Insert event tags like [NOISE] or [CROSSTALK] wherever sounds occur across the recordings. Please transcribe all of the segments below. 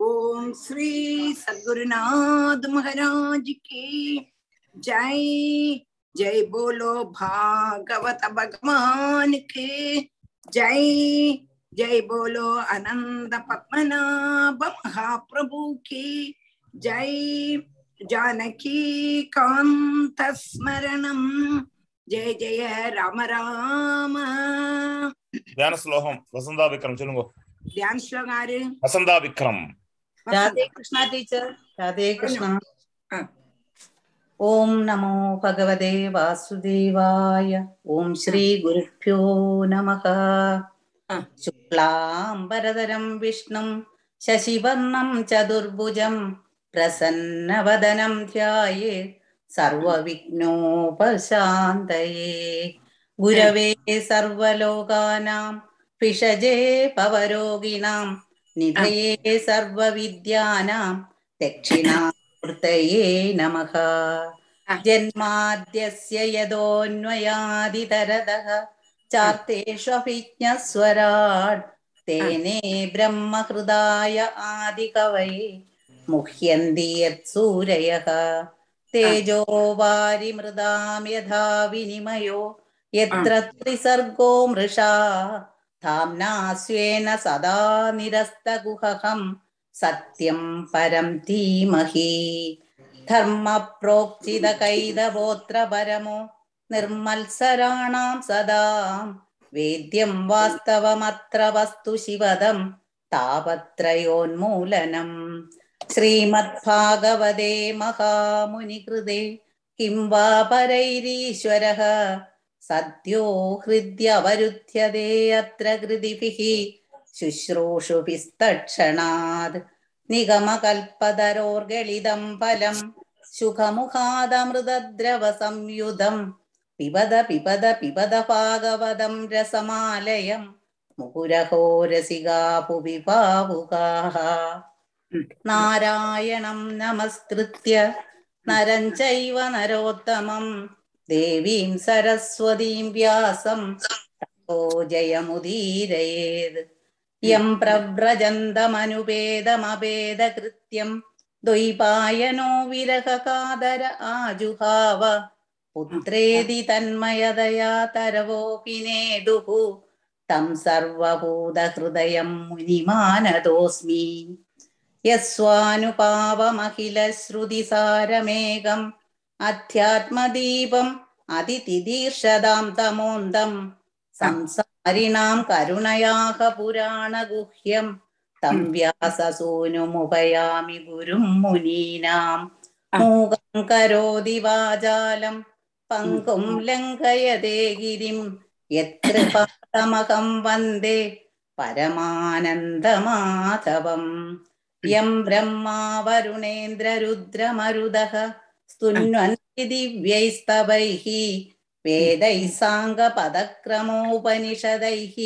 ओम श्री सदगुरुनाथ महाराज की जय। जय बोलो भागवत भगवान के जय। जय बोलो अनंत पद्मनाभ महाप्रभु की जय। जानकी कांत स्मरणम। जय जय राम राम। ध्यान श्लोकम वसंदा विक्रम, चलूँगा। ധ്യാൻ ശ്ലോകം ആര് വസന്ത വിക്രം രാധേ കൃഷ്ണ ടീച്ചർ രാധേ കൃഷ്ണ ഓം നമോ ഭഗവതേ വാസുദേവായ ഓം ശ്രീ ഗുരുഭ്യോ നമ ശുക്ലാംബരതരം വിഷ്ണും ശശിവർണം ചതുർഭുജം പ്രസന്നവദനം ധ്യായേ സർവവിഘ്നോപശാന്തയേ ഗുരവേ സർവലോകാനാം पिषजे पवरोगिणां निधये सर्वविद्यानां दक्षिणामूर्तये नमः जन्माद्यस्य यदोऽन्वयादितरदः चार्तेष्वभिज्ञस्वराट् तेने ब्रह्महृदाय आदिकवये मुह्यन्ति यत्सूरयः तेजो वारिमृदां यथा विनिमयो यत्र त्रिसर्गो मृषा धाम्नास्वेन सदा निरस्तगुहहं सत्यं परं धीमहि धर्मप्रोक्चितकैदवोऽत्र परमो निर्मत्सराणां सदा वेद्यं वास्तवमत्र वस्तु शिवदं तापत्रयोन्मूलनम् श्रीमद्भागवते महामुनिकृते किं वा परैरीश्वरः സദ്യോ ഹൃദ്യവരുധ്യതേ അത്ര കൃതിഭിः. ശുശ്രൂഷുഭിസ്തക്ഷണാത് നിഗമകൽപ്പതരോർഗളിതം ഫലം. ശുഖമുഖാദമൃതദ്രവ സംയുധം പിബത പിബത പിബത ഭാഗവതം രസമാലയം. മുകുരഹോ രസികാ ഭുവി ഭാവുകാः നാരായണം നമസ്കൃത്യ. നരം ചൈവ നരോത്തമം. ദേവീം സരസ്വതീം വ്യാസം തോ ജയമുദീരയേത് യം പ്രവ്രജന്തമനുപേദമഭേദകൃത്യം ദ്വൈപായനോ വിരഹകാതര ആജുഹാവ പുത്രേതി തന്മയതയാ തരവോഹിനേടുഃ തം സർവഭൂതഹൃദയം മുനിമാനതോസ്മി യസ്വാനുപാവമഖിലശ്രുതിസാരമേകം അധ്യാത്മദീപം അതിതിദീർഷതാം തമോന്തം സംസാരിണാം കരുണയാഹ പുരാണഗുഹ്യം തം വ്യാസസൂനുമുപയാമി ഗുരും മുനീനാം മൂകം കരോതി വാചാലം പങ്കും ലംഘയതേ ഗിരിം യത്കൃപാതമഹം വന്ദേ പരമാനന്ദമാധവം യം ബ്രഹ്മാ വരുണേന്ദ്രരുദ്രമരുതഃ स्तुन्वन्ति दिव्यैस्तवैः वेदैः साङ्गपदक्रमोपनिषदैः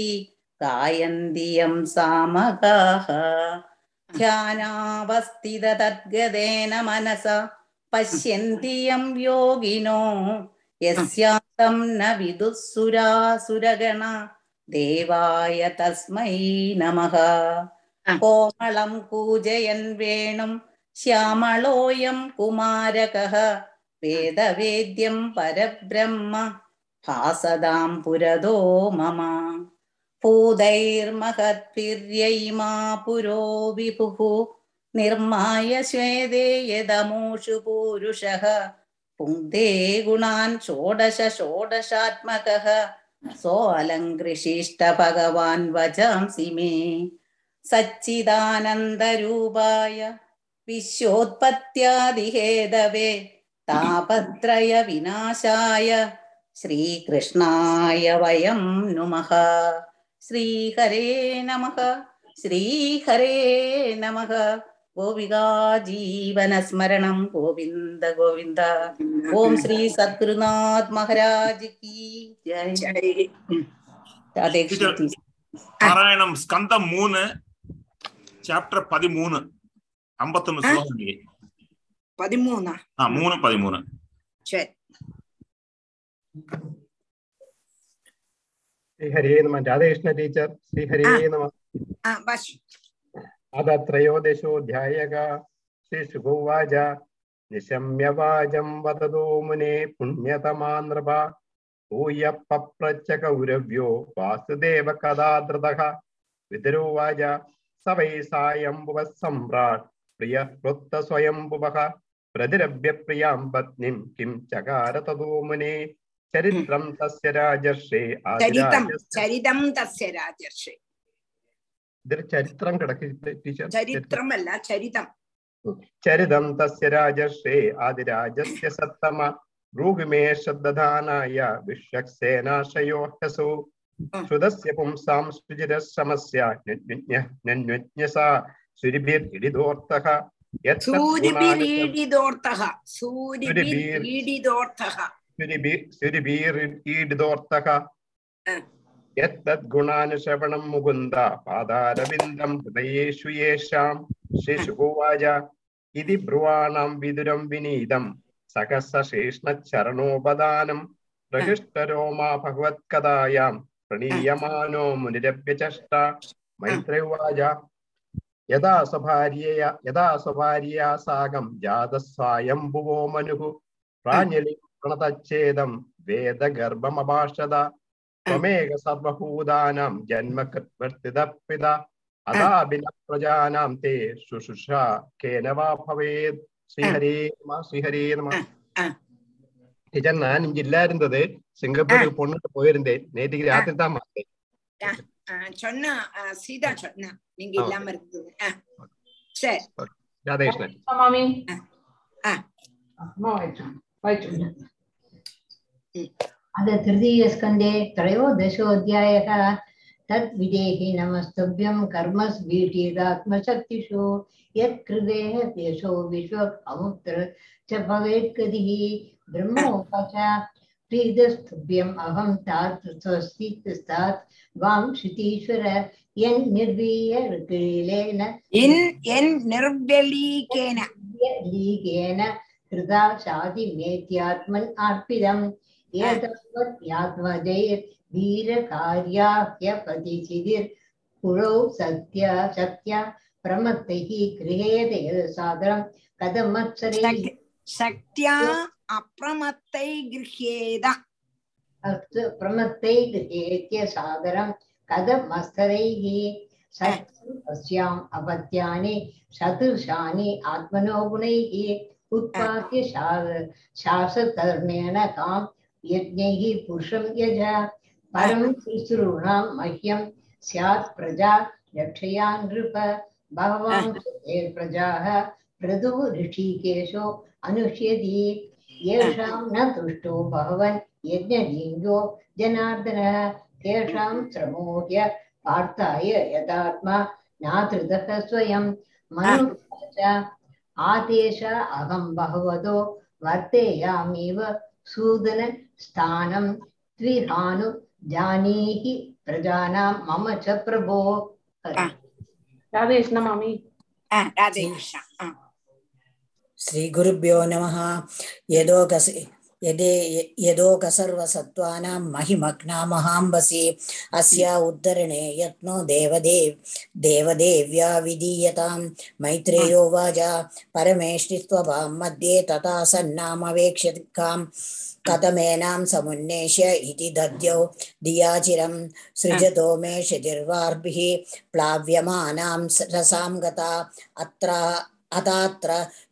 गायन्दियं सामगाः ध्यानावस्थितद्गदेन मनसा पश्यन्तियं योगिनो यस्यान्तं न विदुःसुरासुरगण देवाय तस्मै नमः कोमलं पूजयन् वेणुं श्यामलोऽयं कुमारकः वेदवेद्यं परब्रह्म भासदां पुरदो मम भूतैर्महद्भिर्यैमा पुरो विभुः निर्माय श्वेदे यदमूषु पूरुषः पुङ्क्ते गुणान् षोडश षोडशात्मकः सोऽलङ्कृशिष्ट भगवान् वचांसि मे सच्चिदानन्दरूपाय विश्वोत्पत्यादिहेदवे तापत्रय विनाशाय श्रीकृष्णाय वयं नुमः श्रीहरे नमः श्रीहरे नमः गोविगा जीवनस्मरणं गोविन्द गोविन्द ॐ श्री सद्गुरुनाथ महाराज की जय రామాయణం స్కందం మూను చాప్టర్ పదిమూను അമ്പത്തൊന്ന് ശ്ലോകമുണ്ട് പതിമൂന്ന്. ആ മൂന്ന് പതിമൂന്ന്. ശ്രീഹരിയെ നമ രാധകൃഷ്ണ ടീച്ചർ ശ്രീഹരിയെ നമ അത ത്രയോദശോധ്യായക ശ്രീ ശുഭോവാച നിശമ്യവാചം വതതോ മുനെ പുണ്യതമാനൃപ ഭൂയപ്പപ്രച്ച കൗരവ്യോ വാസുദേവ കഥാധൃത വിതരോവാച സവൈ സായംബുവ സമ്രാട്ട് धृतः विदुरोवाच स वै सायम्भुवः सम्राट् प्रियः वृत्त स्वयम्भुवः प्रतिरभ्य प्रियां पत्नीं किं चकार ततो मुने चरित्रं तस्य राजर्षे ചരിതം आदिराजस्य ചരിതം തസ്യ രാജർഷി ഇതിൽ ചരിത്രം കിടക്കി ടീച്ചർ ചരിത്രമല്ല ചരിതം ചരിതം തസ്യ രാജർഷേ ആദിരാജസ്യ സത്തമ ഭ്രൂഹിമേ ശ്രദ്ധാനായ വിശ്വക്സേനാശയോ ഹ്യസു ശ്രുതസ്യ പുംസാം സുചിരശ്രമസ്യ നന്വജ്ഞസാ സുരിഭിർഡിതോർത്ഥഃ സൂരിഭിരീഡിതോർത്ഥഃ സൂരിഭിരീഡിതോർത്ഥഃ മുകുന്ദ. പാദാരവിന്ദം ഹൃദയേഷു യേഷാം ശിശുവാച ഇതി ബ്രുവാണാം വിദുരം വിനീതം. സഹസശേഷ്ണചരണോപദാനം പ്രഹിഷ്ടരോമാ ഭഗവത്കഥായാം. പ്രണീയമാനോ മുനിരഭ്യചഷ്ട മൈത്രയുവാച യഥാ ജാതസ്വായംഭുവോ മനുഹു പ്രാഞ്ജലി വേദഗർഭമഭാഷത त्वमेव सर्वभूतानां जन्मकृत्वर्तिदपिता अदाभिन प्रजानां ते शुश्रूषा केन वा ഭവേത്. ശ്രീഹരേ നമ ശ്രീഹരേ നമ. ഞാൻ ഇല്ലായിരുന്നത് സിംഗപ്പൂരിൽ പൊണ്ണിട്ട് പോയിരുന്നേ. നേറ്റിക്ക് രാത്രി താൻ മാറ്റേ சொன்னா ஆஹ் சீதா சொன்னா நீங்க ஆ. இல்லாம இருக்குது ஆஹ் சரி ராதேஷ்ணன் மாமி ஆ. அம்மா வாய்ச்சு வாய்ச்சு अथ तृतीयस्कन्धे त्रयोदशोऽध्यायः तद्विदेहि नमस्तुभ्यं कर्मस्वीटीरात्मशक्तिषु यत्कृतेः तेषो विश्वमुत्र च भवेत्कदिः ब्रह्मोपच ஸ்ரீதஸ்துபியம் அகம் தாத் ஸ்வஸ்தித்தாத் வாம் ஸ்ருதீஸ்வர என் நிர்வீய கிழேன இன் என் நிர்வலீகேன லீகேன கிருதா சாதி மேத்யாத்மன் அர்ப்பிதம் ஏதாவத் யாத்மஜைர் வீர காரியாஹ்ய பதிசிதிர் குழோ சத்யா சத்யா பிரமத்தை கிரகேத சாதனம் கதமத்சரே சக்தியா അപ്രമത്തൈ ഗൃഹ്യേത. अस्तु प्रमत्तैः एत्य सादरं कथम् अस्तरैः अस्याम् अपत्यानि सदृशानि आत्मनो गुणैः उत्पाद्य शासतर्णेन कां यज्ञैः पुरुषं यज। परं शुश्रूणां मह्यं स्यात् प्रजा रक्षया नृप। भगवान् प्रजाः ऋतुः ऋषिकेशो येषां न तुष्टो भगवन् यज्ञलिङ्गो जनार्दनः तेषां श्रमोह्य पार्थाय यथात्मा नातृतः स्वयं मनुष्य आदेश अहं भगवतो वर्तेयामिव सूदनस्थानं द्विहानु जानीहि प्रजानां मम च प्रभो राधे कृष्ण मामी श्रीगुरुभ्यो नमः। यदोकस यदे यदोकसर्वसत्त्वानां महिमग्नामहाम्बसि। अस्या उद्धरणे यत्नो देवदेव देवदेव्या विधीयतां मैत्रेयो वाजा परमेष्टित्वभां मध्ये तथा सन्नामवेक्षिकां कथमेनां समुन्नेष्य इति दद्यौ धियाचिरं सृजतो मे शिथिर्वार्भिः प्लाव्यमानां रसां गता। अत्र अतात्र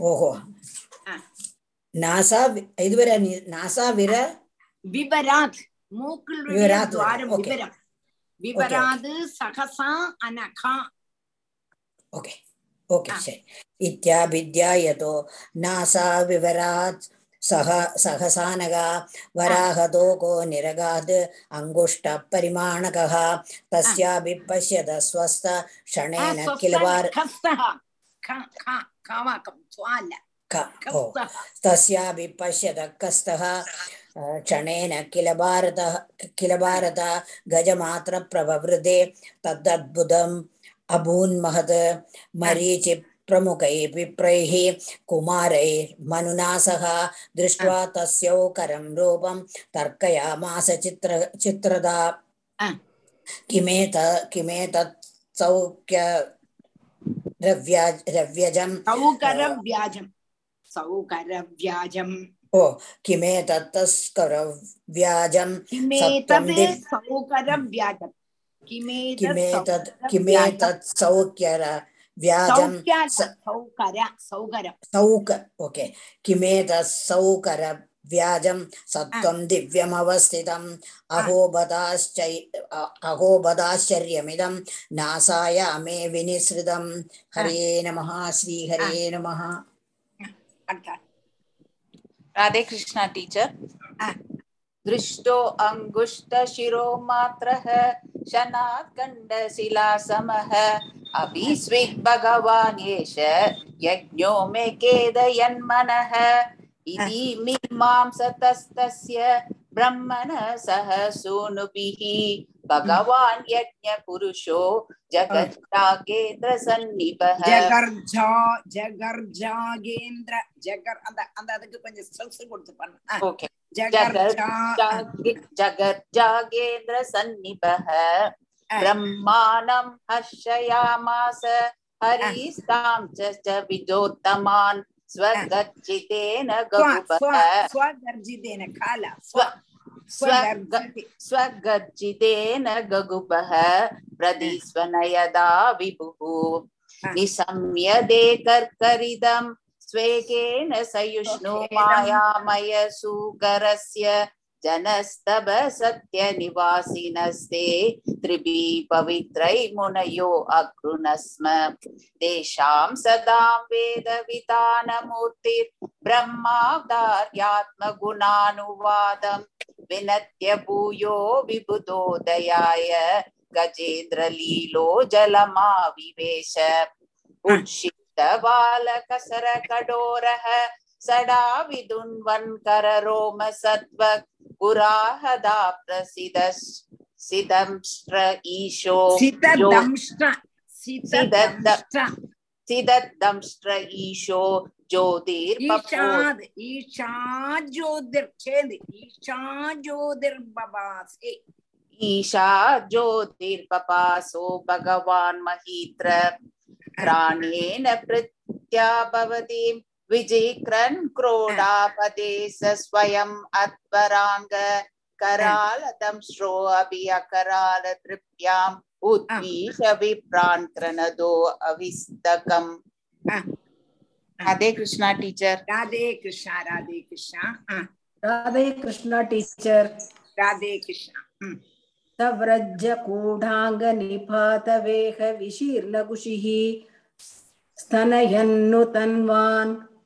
ஓஹோ. நாசா இதுவரை நாசா விர விபராத் மூக்களுடைய துவாரம் விபரம் விபராது சகசா அனகா. ஓகே ஓகே சரி. இத்தியாபித்யாயதோ நாசா விவராத் சக சகசானகா வராகதோகோ நிரகாத் அங்குஷ்ட பரிமாணகா. தஸ்யாபி பசியத ஸ்வஸ்த ஷணேன கிலவார் तस्यापि पश्यतः कस्तः क्षणेन किल भारतः किल भारत गजमात्रप्रववृदे तद्द्भुतम् अभून्महत् मरीचि प्रमुखैः विप्रैः कुमारैर्मनुना सह दृष्ट्वा तस्यौकरं रूपं तर्कयामास चित्र चित्रदा किमेत किमेतत् सौख्य रव्याज रव्यजम् सौकरव्याजम् सौकरव्याजम् ओ किमेतत्तस्करव्याजम् सौकरव्याजम् किमेतत् किमेतत् सौक्यर व्याजं सौकर सौकर ओके। किमेतत् सौकर व्याजं सत्त्वं दिव्यमवस्थितम् अहोबदाश्चै अ- अहोबदाश्चर्यमिदं नासाय मे विनिसृतं हरे नमः श्रीहरे नमः अर्थात् राधे कृष्णा टीचर आ. दृष्टो अङ्गुष्ठशिरो मात्रः शनात् खण्डशिलासमः अभिस्विग् भगवान् एष यज्ञो मे केदयन्मनः इति मीमांसतस्तस्य ब्रह्मणः सह सूनुभिः भगवान् यज्ञपुरुषो जगज्जागेन्द्रसन्निभः ஜகர்ஜா ஜகர்ஜாகேந்திர ஜகர் அந்த அந்த அதுக்கு கொஞ்சம் ஸ்ட்ரெஸ் கொடுத்து பண்ணு ஆ, ओके ஜகர்ஜா जगज्जागेन्द्र सन्निभः आ. ब्रह्माणं हर्षयामास हरिस्तां च च विजोत्तमान् स्वदर्जितेन स्वदर्जितेन काल स्वगर्जितेन गगुपः प्रदिस्वनयदा विभुः निसंयदे कर्करिदं स्वेकेन सयुष्णु मायामय जनस्तव सत्यनिवासिनस्ते त्रिभिः पवित्रै मुनयो अकृणस्म। तेषां सदां वेदवितानमूर्तिर्ब्रह्मावतार्यात्मगुणानुवादम् विनत्य भूयो विबुधोदयाय गजेन्द्रलीलो जलमाविवेश उक्षिप्तबालकसरकडोरः सडाविदुन्वन्कररोम सत्त्व गुराहदा प्रसिदंष्ट्र ईशो सिदद्दंष्ट्र ईशो ज्योतिर् ईशा ज्योतिर्चेद् ईशा ज्योतिर्बभासे ईशा ज्योतिर्पपासो भगवान् महीत्र प्राणेन प्रत्याभवति विजिक्रन् क्रोडापदेश स्वयम् अध्वराङ्ग करालतं अभि अकराल तृप्त्याम् उद्वीष विप्रान् क्रनदो अविस्तकम्। राधे कृष्णा टीचर। राधे कृष्णा राधे कृष्णा। राधे कृष्णा टीचर। राधे कृष्णा। विशीर्ण कुशी स्तनयन्नु तन्वान्।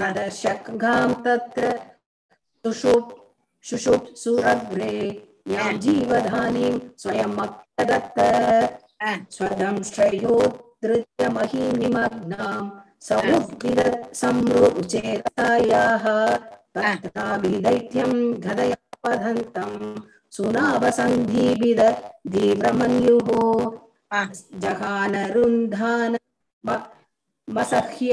ददर्शगां तत्र सुषुप् शुषुप् सुरग्रे यां जीवधानीं स्वयमप्यदत्त ஆ, स्वदंश्रयोद्धृत्यमहीं निमग्नां संरुचेतायाः तत्राभिदैत्यं सुनावसन्धिभिद जहानरुन्धान मसह्य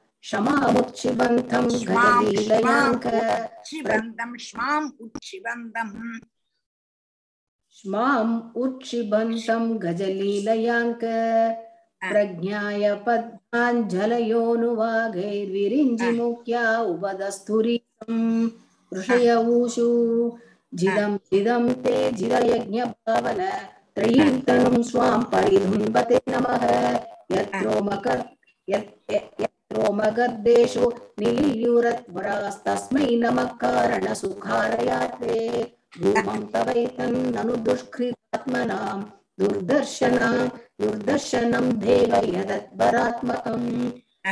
क्षमामुच्छिबन्तं गजलीलयाङ्क क्षिबन्तं श्माम् उच्छिबन्तम् श्माम् उच्छिबन्तं गजलीलयाङ्क प्रज्ञाय पद्माञ्जलयोनुवागैर्विरिञ्जिमुख्या ऋषय ऊषु। जिदं जिदं ते जिदयज्ञभावन। त्रयीर्तनुं स्वां परिधुम्बते नमः। यत्रोमकर् यत् रोमगर्देषु निलीयुरत्वरास्तस्मै नमः कारणसुखारयात्रे भूमं तवैतं ननु दुष्कृतात्मनां दुर्दर्शनं दुर्दर्शनं देव यदत्वरात्मकम्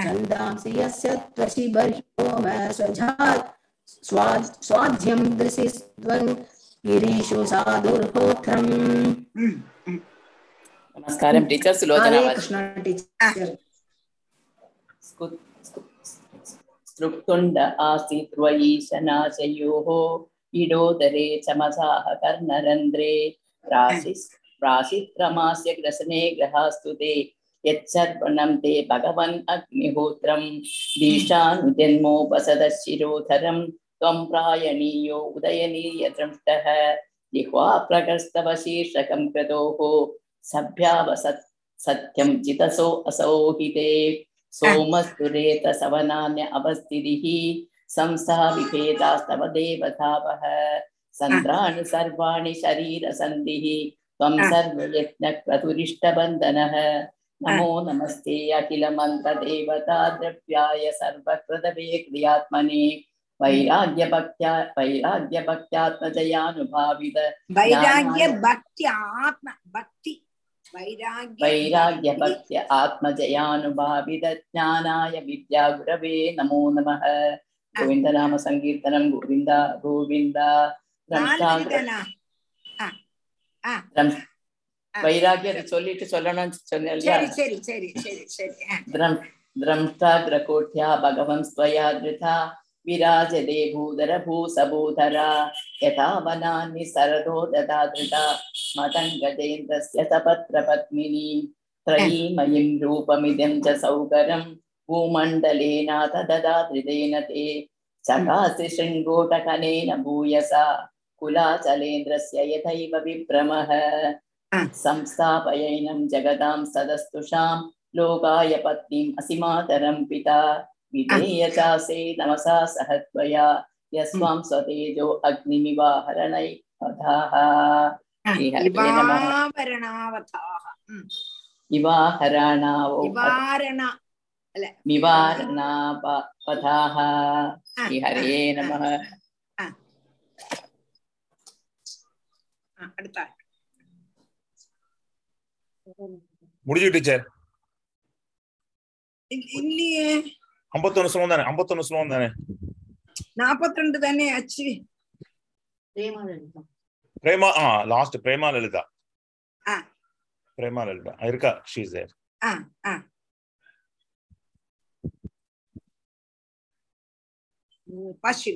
छन्दांसि यस्य त्वसि बर्ह्योम स्वजात् स्वाध्यं दृशि त्वन् गिरीषु साधुर्होत्रम् नमस्कारं टीचर् सुलोचना कृष्ण टीचर् स्त्रुक्तुण्ड आसीत् त्वयीशनाशयोः इडोदरे चमसाः कर्णरन्ध्रे राशिक्रमास्य ग्रसने ग्रहास्तु ते। यच्चर्वणं ते भगवन् अग्निहोत्रं दीशानुजन्मोपसदः शिरोधरं त्वं प्रायणीयो उदयनीयदृष्टः जिह्वा प्रकस्तव शीर्षकं क्रतोः सभ्यावसत् सत्यं चितसो असौहिते Ah. सोमस्तुरेतसवनान्य अवस्थितिः संस्थाविभेदास्तव देवतावः। सन्द्राणि सर्वाणि शरीरसन्धिः त्वं ah. सर्वयज्ञक्रतुरिष्टबन्धनः नमो ah. नमस्ते अखिल अखिलमन्त्रदेवता द्रव्याय सर्वकृतवे क्रियात्मने। hmm. वैराग्यभक्त्या वैराग्यभक्त्यात्मजयानुभावित वैराग्यभक्त्यात्म भक्ति। ஆத்ம பக்தி வைராகிய वैराग्यभक्त्य आत्मजयानुभावित ज्ञानाय विद्यागुरवे नमो नमः गोविन्दनाम सङ्कीर्तनं गोविन्द गोविन्द நாலுதானா வைராகியம் சொல்லிட்டு சொல்லணும்னு சொன்னேன் இல்லையா சரி சரி சரி சரி विराजते भूधर भूसभूधरा यथा सरदो ददा धृता मतङ्गजेन्द्रस्य सपत्रपत्मिनी त्रयीमयीं रूपमिदं च सौकरं भूमण्डलेनाथ ददा ते सकासि शृङ्गोटकनेन भूयसा कुलाचलेन्द्रस्य यथैव विभ्रमः। संस्थापयैनं जगदां सदस्तुषां लोकाय पत्नीम् असिमातरं पिता। विधेयचासे नमसा सह त्वया यस्वां स्वतेजो अग्निमिवाहरणै अधाः श्रीहरये नमः இவாவரணாவதாக ம். इवाहरणावो இவாரண निवारणापथाः श्रीहरये नमः ஆ, அடுத்த ஆள். முடிஞ்சு டீச்சர் இல்ல- இல்லையே ஐம்பத்தொன்னு ஸ்லோகம் தானே ஐம்பத்தொன்னு ஸ்லோகம் தானே நாப்பத்தி ரெண்டு தானே ஆச்சு பிரேமா ஆ லாஸ்ட் பிரேமா லலிதா ஆ. பிரேமா லலிதா ஆ, இருக்கா ஷீஸ் தேர் ஆ ஆ பசு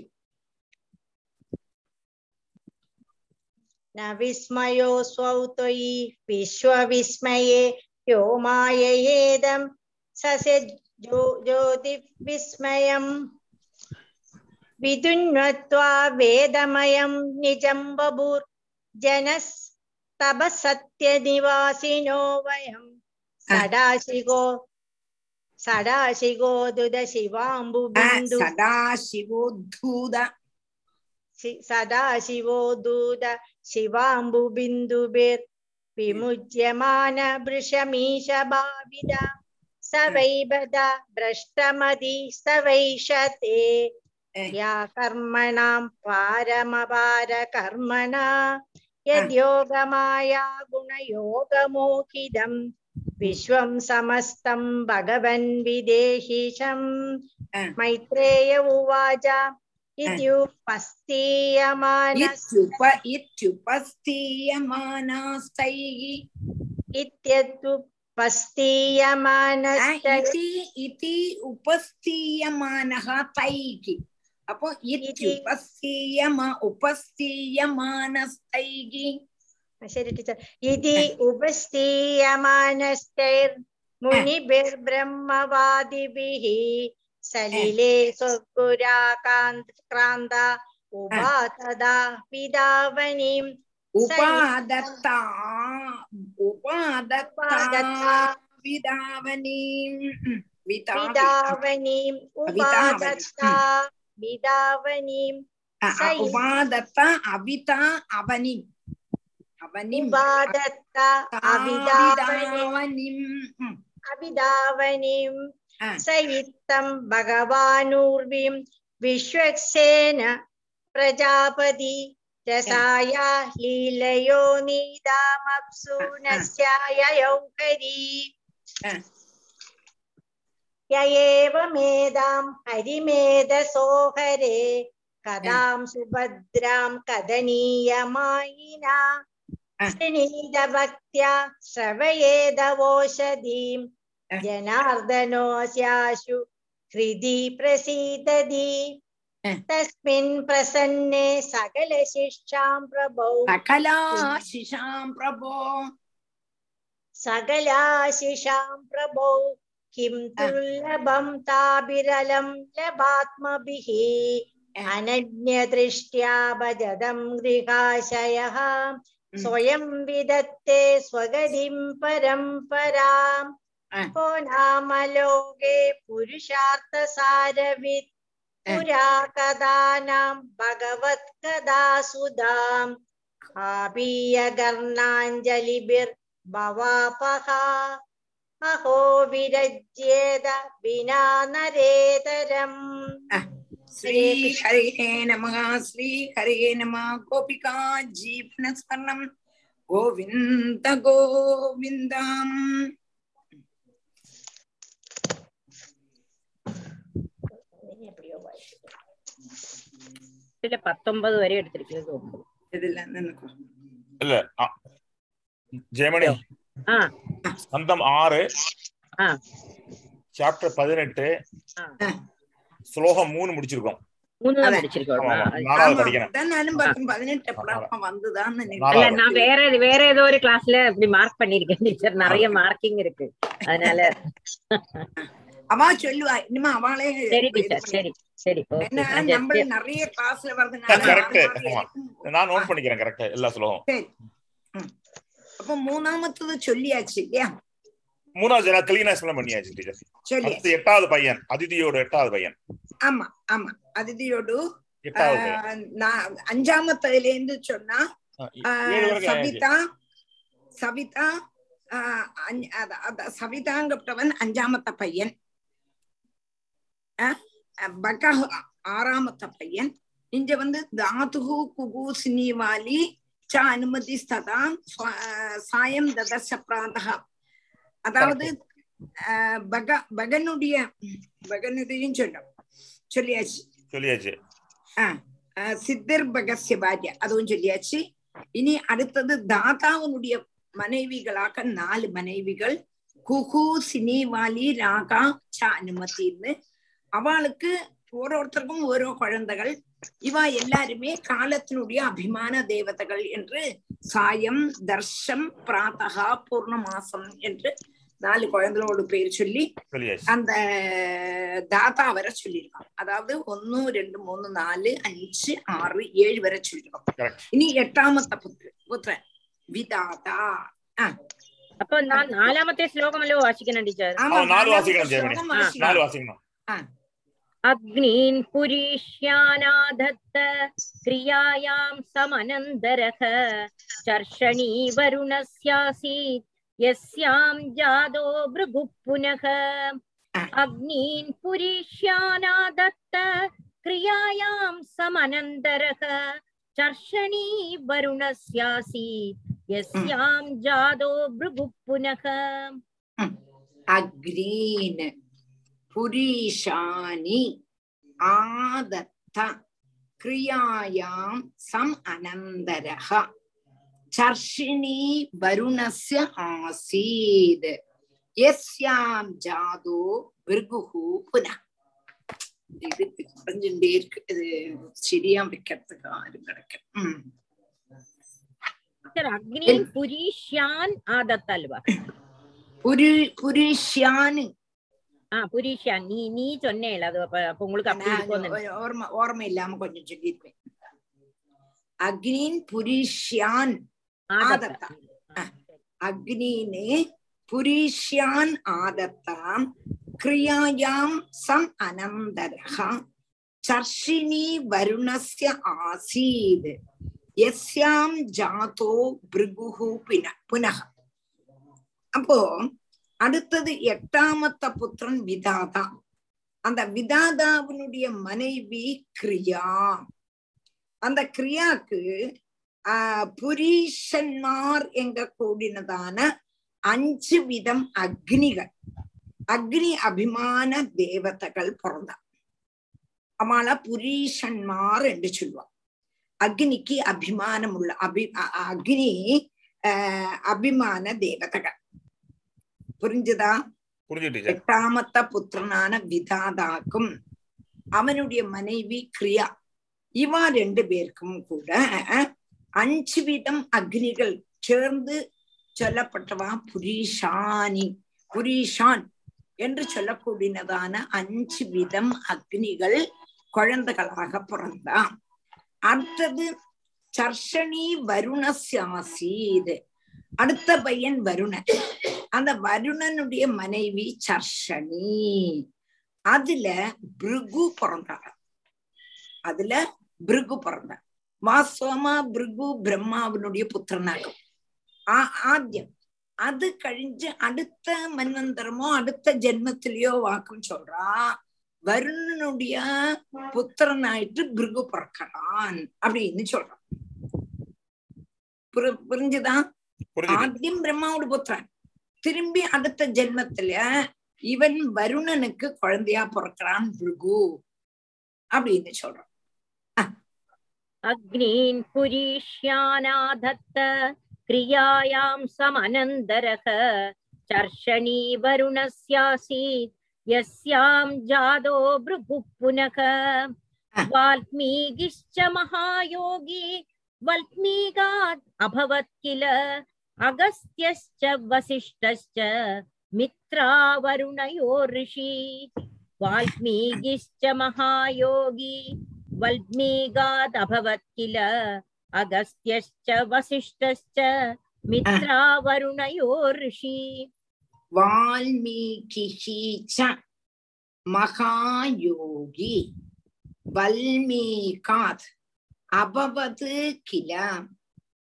न विस्मयोऽस्वौ त्वयि विश्वविस्मये यो माययेदं सस्य ज्योतिर्विस्मयम् विदुन्वत्वा वेदमयं निजं बभूर्जनस्तपसत्यनिवासिनो वयं सदाशिवो सदाशिवोदुद शिवाम्बुबिन्दु सदाशिवोद्धूद सदाशिवोदूद शिवाम्बुबिन्दुभिर्विमुज्यमान भृशमीशभाविदा स वै बद भ्रष्टमदि स वैषते या कर्मणां पारमपार कर्मणा यद्योगमाया गुणयोगमोहिदम् विश्वं समस्तं भगवन् विदेहिशं मैत्रेय उवाच इत्युपस्तीयमानस्तैः इत्यत्युप பஸ்தீயமானஸ்தி இதி உபஸ்தீயமானஹ தைகி அப்போ இதி உபஸ்தீயமா உபஸ்தீயமானஸ்தைகி சரி டீச்சர் இதி உபஸ்தீயமானஸ்தைர் முனிபிர் பிரம்மவாதிபிஹி சலிலே சொக்குரா காந்த் கிராந்தா உபாததா பிதாவனிம் உபாதத்தா विदावनीम् विदावनीम् उपादत्ता विदावनीम् उपादत्त अविता अवनिम् अवनिम् उपादत्ता अविदावनिम् अविदावनीम् सहितं भगवानूर्वीं विश्वक्सेन प्रजापति ஆ. സയിത്തം ഭഗവാനൂർവിം വിശ്വക്സേന പ്രജാപതി രസായ ലീലയോ നീതാമപ്സു നസ്യായൗകരീ ആ. യയേവമേതാം ഹരിമേധസോഹരേ കഥാം സുഭദ്രാം കഥനീയമായിന ആ. ശൃണീതഭക്ത്യാ ശ്രവയേതവോഷധീം ആ. ജനാർദ്ദനോസ്യാശു ഹൃദി പ്രസീദതി तस्मिन् प्रसन्ने सकलशिक्षां प्रभो सकलाशिषां प्रभो सकलाशिषां प्रभो किं दुर्लभं ताभिरलं लभात्मभिः अनन्यदृष्ट्या भजदं गृहाशयः स्वयं विदत्ते स्वगतिं परम्पराम् को नामलोके पुरुषार्थसारवित् पुरा कदानां भगवत्कदा सुधाम् आबीयगर्णाञ्जलिभिर्भवापहा अहो विरज्येद विना नरेतरम् श्रीहरे नमः श्रीहरे नमः गोपिका जीवनस्मरणं गोविन्द गोविन्दम् படிச்சிருக்கோம் ஆமா, ஆமா. அது- நாலாவது படிக்கணும். அதான் நானும் பார்க்கும். பதினெட்டு வந்துதான் இல்ல நாலாவது. நான் வேற வேற ஏதோ ஒரு கிளாஸ்ல இப்படி மார்க் பண்ணிருக்கேன் டீச்சர் நிறைய மார்க்கிங் இருக்கு. அதனால அவா சொல்லுவா இனிமே அவளே ஏன்னா நம்ம நிறைய கிளாஸ்ல வருதுனால. நான் நோட் பண்ணிக்கிறேன் கரெக்டா எல்லா ஸ்லோகம். அப்ப மூணாமத்தது சொல்லியாச்சு இல்லையா? மூணாவது நான் கிளீனா எக்ஸ்பிளைன் பண்ணியாச்சு டீச்சர். சொல்லியாச்சு. அடுத்து எட்டாவது பையன் அதிதியோட எட்டாவது பையன். ஆமா ஆமா. அதிதியோடு அஞ்சாமத்துல இருந்து சொன்னா. சவிதா சவிதா சவிதாங்கப்பட்டவன் அஞ்சாமத்த பையன். பகஹ் ஆறாமத்த பையன். இங்க வந்து தாதுகு குகு சினிவாலி ச அனுமதி ஸ்ததா ஸ்வ- ஆஹ், சாயம் ததர்ஷ பிராந்தக அதாவது பக பகனுடைய பகனுடையும் சொல்லும். சொல்லியாச்சு. சொல்லியாச்சு. சித்தர் பகஸ்ய பாரியா அதுவும் சொல்லியாச்சு. இனி அடுத்தது தாதாவனுடைய மனைவிகளாக நாலு மனைவிகள். குகு சினிவாலி ராகா ச அனுமதின்னு அவளுக்கு ஒரு ஒருத்தருக்கும் ஓரோ குழந்தைகள். இவா எல்லாருமே காலத்தினுடைய அபிமான தேவதைகள் என்று சாயம் தர்ஷம் பிராத்தகா பூர்ண மாசம் என்று நாலு குழந்தைகளோடு பேர் சொல்லி அந்த தாத்தா வரை சொல்லியிருக்கோம் அதாவது ஒன்னு ரெண்டு மூணு நாலு அஞ்சு ஆறு ஏழு வரை சொல்லியிருக்கோம் இனி எட்டாமத்த புத்திர புத்திரன். விதாதா. அப்போ நான் நாலாமത്തെ ശ്ലോകമല്ലോ വാശിക്കണം ടീച്ചർ ആ നാല് വാശിക്കണം നാല് വാശിക്കണം ആ अग्नीन् पुरीष्यानाधत्त क्रियायां समनन्दरः चर्षणी वरुणस्यासीत् यस्यां जातो भृगुः पुनः अग्नीन् पुरीष्यानादत्त क्रियायां समनन्दरः चर्षणी वरुणस्यासीत् यस्यां जातो भृगुः पुनः अग्रीन् புரீஷானி ஆதத்த கிரியாயாம் சம் அனந்தரக சர்ஷிணி வருணஸ்ய ஆசீத். எஸ்யாம் ஜாதோ விருகுஹு புனா. இது குறைஞ்சுட்டே இருக்கு. இது சரியா வைக்கிறதுக்கு ஆறு கிடைக்கும் அக்னி புரிஷியான் ஆதத்தல்வா? புரி புரிஷியான் ஆஹ் புரிஷா நீ நீ சொன்னேல அது அப்ப உங்களுக்கு அப்படி ஓர்ம ஓர்ம இல்லாம கொஞ்சம் சொல்லிருப்பேன் அக்னின் புரிஷியான் ஆதத்தான் அக்னினே புரிஷியான் ஆதத்தாம் கிரியாயாம் சம் அனந்தரஹா சர்ஷினி வருணஸ்ய ஆசீத் எஸ்யாம் ஜாதோ பிருகு புனக அப்போ அடுத்தது எட்டாமத்த புத்திரன் விதாதா. அந்த விதாதாவினுடைய மனைவி கிரியா. அந்த கிரியாக்கு ஆஹ் புரீஷன்மார் எங்க கூடினதான அஞ்சு விதம் அக்னிகள். அக்னி அபிமான தேவதைகள் பிறந்தா அவள புரீஷன்மார் என்று சொல்லுவா அக்னிக்கு அபிமானம் உள்ள அபி அக்னி ஆஹ் அபிமான தேவதைகள். புரிஞ்சுதா? எட்டாமத்த புத்திரனான விதாதாக்கும் அவனுடைய மனைவி கிரியா. இவா ரெண்டு பேருக்கும் கூட அஞ்சு விதம் அக்னிகள் சேர்ந்து சொல்லப்பட்டவா? புரீஷானி புரீஷான் என்று சொல்லக்கூடியதான அஞ்சு விதம் அக்னிகள் குழந்தைகளாக பிறந்தான் அடுத்தது சர்ஷனி வருணசியாசீது அடுத்த பையன் வருணன். அந்த வருணனுடைய மனைவி சர்ஷனி. அதுல பிருகு பிறந்தாங்க அதுல பிருகு பிறந்தாங்க வாஸ்தவமா பிருகு பிரம்மாவினுடைய புத்திரனாகும். ஆத்தியம் அது கழிஞ்சு அடுத்த மன்வந்தரமோ அடுத்த ஜென்மத்திலயோ வாக்கும் சொல்றா. வருணனுடைய புத்திரனாயிட்டு பிருகு பிறக்கிறான் அப்படின்னு சொல்றான் புரிஞ்சுதான் ஆத்தியம் பிரம்மாவோட புத்திரன். திரும்பி அடுத்த ஜென்மத்துல இவன் வருணனுக்கு குழந்தையா பிறக்கிறான் பிருகு அப்படின்னு சொல்றான். அக்னீன் புரீஷ்யானாதத்த கிரியாயாம் சமனந்தரக சர்ஷணி வருணஸ்யாசீத் யஸ்யாம் ஜாதோ பிருகு புனக. வால்மீகிஷ்ச மகாயோகி வல்மீகாத் அபவத் கில अगस्त्यश्च वसिष्ठश्च मित्रावरुणयो ऋषि वाल्मीकिश्च महायोगी वल्मीगादभवत् किल? अगस्त्यश्च वसिष्ठश्च मित्रावरुणयो ऋषि वाल्मीकिः च महायोगी, वल्मीकात् अभवत् किल?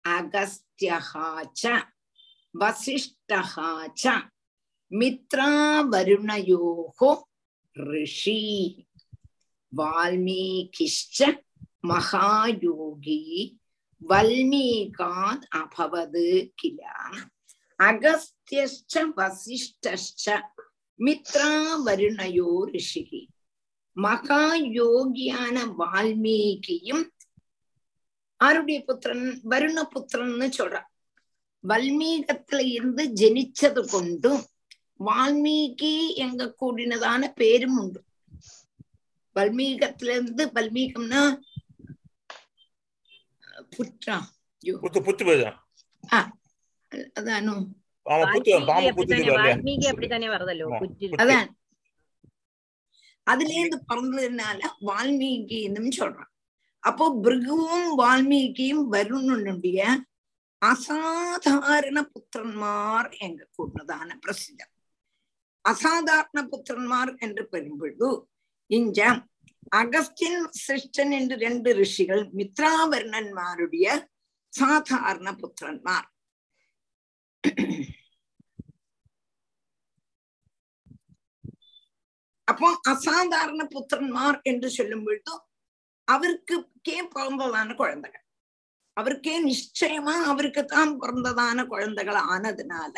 अगस्त சத்யகாச்ச வசிஷ்டகாச்ச மித்ராவருணயோகோ ரிஷி வால்மீகிஷ்ச மகாயோகி வல்மீகாத் அபவது கில அகஸ்தியஷ்ச வசிஷ்டஷ்ச மித்ராவருணயோ ரிஷி மகாயோகியான வால்மீகியும் ஆருடைய புத்திரன் வருண புத்திரன்னு சொல்றான் வல்மீகத்துல இருந்து ஜனிச்சது கொண்டும் வால்மீகி எங்க கூடினதான பேரும் உண்டு. வல்மீகத்துல இருந்து வல்மீகம்னா புற்றா. அதானோ? அதான். அதுல இருந்து பிறந்ததுனால வால்மீகின்னு சொல்றான். அப்போ பிருகுவும் வால்மீகியும் வருணனுடைய அசாதாரண புத்திரன்மார் எங்க கூடதான பிரசித்தம். அசாதாரண புத்திரன்மார் என்று பெறும்பொழுது இஞ்ச அகஸ்டின் சிருஷ்டன் என்று ரெண்டு ரிஷிகள் மித்ராவர்ணன்மாருடைய சாதாரண புத்திரன்மார். அப்போ அசாதாரண புத்திரன்மார் என்று சொல்லும் பொழுது அவருக்கே பிறந்ததான குழந்தைகள்? அவருக்கே நிச்சயமா அவருக்கு தான் பிறந்ததான குழந்தைகள் ஆனதுனால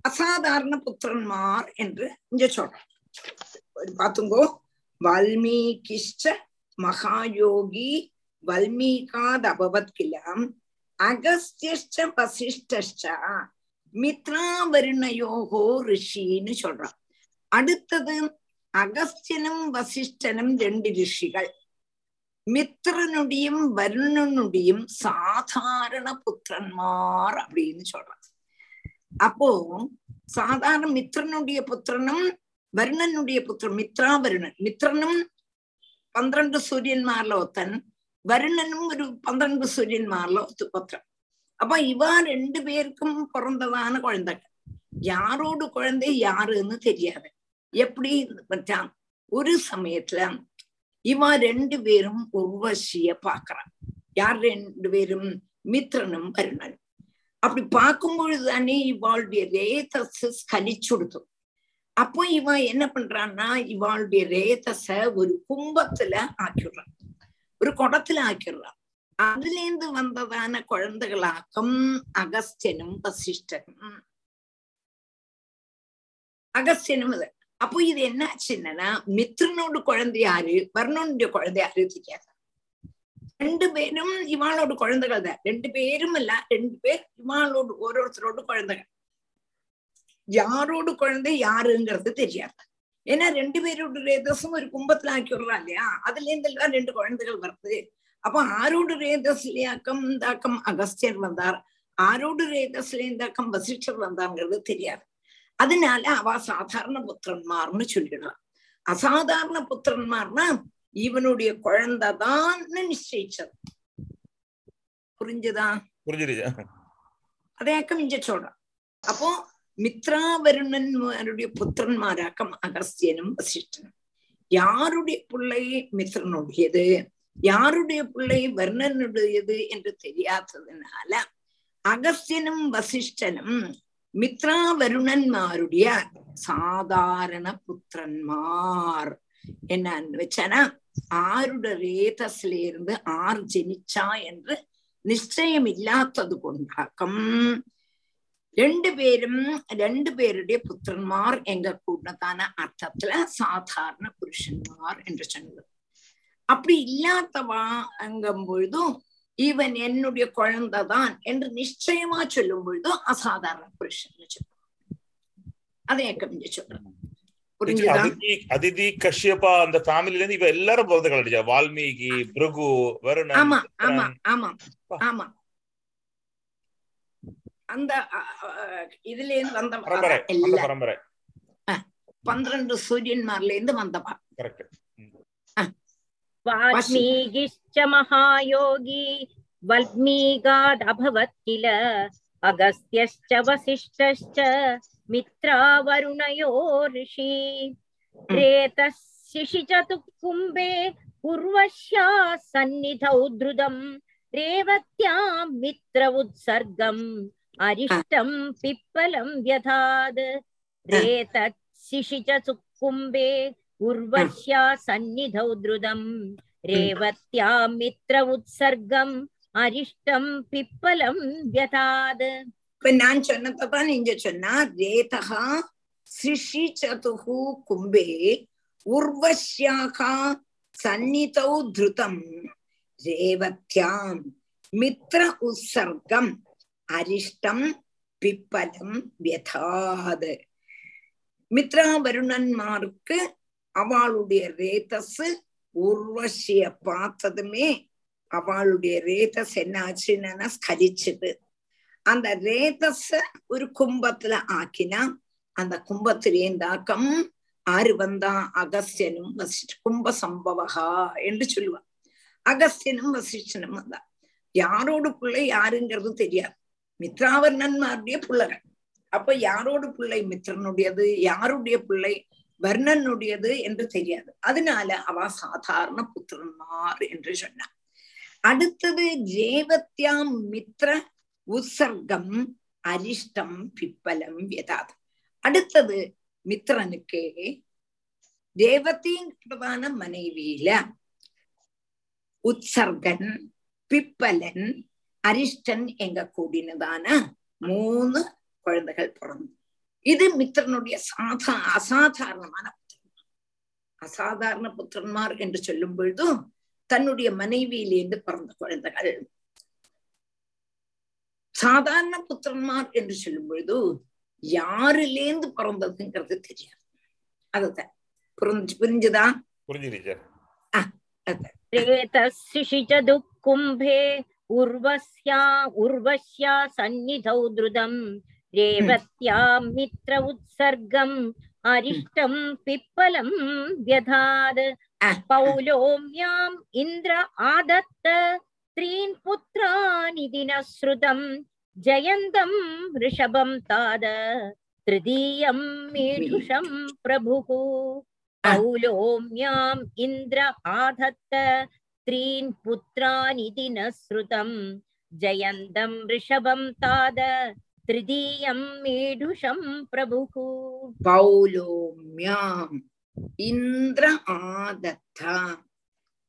அசாதாரண புத்திரன்மார் என்று இங்க சொல்றோம். பாத்துங்கோ வால்மீகிஷ்ட மகாயோகி வல்மீகாத் அபவத் கிலம் அகஸ்தியஷ்ட வசிஷ்டஷ்ட மித்ராவருணயோகோ ரிஷின்னு சொல்றான் அடுத்தது அகஸ்தியனும் வசிஷ்டனும் ரெண்டு ரிஷிகள். மித்ரனுடையும் வருணனுடையும் சாதாரண புத்திரன்மார் அப்படின்னு சொல்றான் அப்போ சாதாரண மித்ரனுடைய புத்திரனும் வருணனுடைய புத்திரன் மித்ரா வருணன் மித்ரனும் பന്ത്രണ്ട് സൂര്യന്മാരിൽ ഒത്തൻ വരുണനും ഒരു പന്ത്രണ്ട് സൂര്യന്മാരിൽ ഒത്തുപത്രം അപ്പൊ ഇവ രണ്ടുപേർക്കും പിറന്നതാണ് കുഴന്തകൾ யாரோடு குழந்தை யாருன்னு தெரியாது. எப்படி ஒரு சமயத்துல இவன் ரெண்டு பேரும் உர்வசிய பாக்குறான் யார் ரெண்டு பேரும்? மித்ரனும் வருணனும் அப்படி பார்க்கும் பொழுதுதானே இவாளுடைய ரேதஸ ஸ்கலிச்சுடுத்து அப்போ இவன் என்ன பண்றான்னா இவாளுடைய ரேதஸ ஒரு கும்பத்துல ஆக்கிடுறான். ஒரு குடத்துல ஆக்கிடுறான். அதுல இருந்து வந்ததான குழந்தைகளாக்கம் அகஸ்தியனும் வசிஷ்டனும். அகஸ்தியனும் இது அப்போ இது என்ன ஆச்சுன்னா மித்ரனோட குழந்தை யாரு? வர்ணனுடைய குழந்தை யாரு தெரியாது ரெண்டு பேரும் இவாளோட குழந்தைகள் தான். ரெண்டு பேரும் இல்ல ரெண்டு பேர் இவாளோடு ஒருத்தரோட குழந்தைகள். யாரோட குழந்தை யாருங்கிறது தெரியாது. ஏன்னா ரெண்டு பேரோட ரேதஸும் ஒரு கும்பத்துல ஆக்கி விடுறா இல்லையா? அதுல இருந்து எல்லாம் ரெண்டு குழந்தைகள் வருது. அப்ப ஆரோடு ரேதஸ்லியாக்கம் இந்தாக்கம் அகஸ்தியர் வந்தார். ஆரோடு ரேதஸ்ல இருந்தாக்கம் வசிஷ்டர் வந்தாங்கிறது தெரியாது. அதனால அவ சாதாரண புத்திரன்மார்னு சொல்லிடலாம் அசாதாரண புத்திரன்மார்னா இவனுடைய குழந்தைதான்னு நிச்சயிச்சது புரிஞ்சுதா புரிஞ்சிருச்சு അതേക്കം ഇഞ്ച சொல்றான் അപ്പോ മിത്രാവരുണന്മാരുടെ പുത്രന്മാരാക്കം അഗസ്ത്യനും വസിഷ്ഠനും யாருடைய பிள்ளை மித்ரனுடையது யாருடைய பிள்ளை வர்ணனுடையது என்று தெரியாததுனால அகஸ்தியனும் வசிஷ்டனும் மித்ராவருணன்மாருடைய சாதாரண புத்திரன்மார். என்னன்னு வச்சனா ஆருட ரேதஸ்ல இருந்து ஆர் ஜெனிச்சா என்று நிச்சயம் இல்லாதது கொண்டாக்கம். ரெண்டு பேரும் ரெண்டு பேருடைய புத்திரன்மார் எங்க கூடதான அர்த்தத்துல சாதாரண புருஷன்மார் என்று சொன்னது. அப்படி இல்லாதவா அங்கும் பொழுதும் இவன் என்னுடைய குழந்தைதான் என்று நிச்சயமா சொல்லும் பொழுதும் அசாதாரண புருஷன் சொல்லுவோம் அதை கமிஞ்சு சொல்றேன். அதிதி அதிதி கஷ்யபா அந்த ஃபேமிலில இருந்து இவ எல்லாரும் பிறந்தகள் அடிச்சா வால்மீகி பிருகு வருணன் ஆமா ஆமா. ஆமா ஆமா. அந்த இதுல இருந்து வந்த பரம்பரை பரம்பரை. பன்னிரண்டு சூரியன்மார்ல இருந்து வந்தவா. கரெக்ட் वाल्मीकिश्च महायोगी वल्मीकादभवत् किल? अगस्त्यश्च वसिष्ठश्च मित्रावरुणयो ऋषि। रेतः शिशिचतुकुम्बे उर्वश्या सन्निधौ द्रुतम् रेवत्यां मित्र उत्सर्गम् अरिष्टं पिप्पलं व्यधाद्। रेतत् शिशिचतुकुम्बे उर्वश्या सन्निधौ द्रुतम् रेवत्यां मित्र उत्सर्गम् अरिष्टं पिप्पलं व्यथाद् இப்ப நான் சொன்னதான் இங்க சொன்னா ரேதகா சிஷி சதுகு கும்பே உர்வஷ்யாகா சந்நிதௌ திருதம் ரேவத்யாம் மித்ர உற்சர்க்கம் அரிஷ்டம் பிப்பலம் வியதாது மித்ரா வருணன்மாருக்கு அவளுடைய ரேதஸ் உர்வசிய பார்த்ததுமே அவளுடைய ரேதஸ் என்னாச்சுன்னா ஆச்சுன்னா அந்த ரேதஸ ஒரு கும்பத்துல ஆக்கினா அந்த கும்பத்திலேந்தாக்கம் ஆறு வந்தா அகஸ்தியனும் வசிச்சு கும்ப சம்பவகா என்று சொல்லுவா. அகஸ்தியனும் வசிஷ்டனும் வந்தா. யாரோடு பிள்ளை யாருங்கிறது தெரியாது. மித்ராவர்ணன்மாருடைய பிள்ளைகள் அப்ப யாரோட பிள்ளை மித்ரனுடையது? யாருடைய பிள்ளை? வர்ணனுடையது என்று தெரியாது. அதனால அவ சாதாரண புத்திரன்மார் என்று சொன்னார் அடுத்தது ஜேவத்யாம் மித்ர உற்சர்க்கம் அரிஷ்டம் பிப்பலம் வியதாது. அடுத்தது மித்ரனுக்கு தேவத்தின் மனைவியில உற்சர்கன் பிப்பலன் அரிஷ்டன் எங்க கூடினதான மூணு குழந்தைகள் பிறந்து இது மித்திரனுடைய சாதா அசாதாரணமான புத்திரன் அசாதாரண புத்திரன்மார் என்று சொல்லும் பொழுதும் தன்னுடைய மனைவியிலிருந்து பிறந்த குழந்தைகள். சாதாரண புத்திரன்மார் என்று சொல்லும் பொழுது யாருலேந்து பிறந்ததுங்கிறது தெரியாது. அதுதான். புரிஞ்சு புரிஞ்சுதா? புரிஞ்சுது கும்பே உர்வஸ்யா உர்வஸ்யா சந்நிதௌ திருதம். रेवत्यां मित्र उत्सर्गम् अरिष्टं पिप्पलं व्यधाद आ. पौलोम्याम् इन्द्र आदत्त त्रीन् पुत्रानिति न श्रुतं जयन्तं वृषभं ताद तृतीयं मीढुषं प्रभुः पौलोम्याम् इन्द्र आधत्त त्रीन् पुत्रानिति न श्रुतं जयन्तं वृषभं ताद तृतीयं मीढुषं प्रभुः पौलोम्याम् इन्द्र आदत्त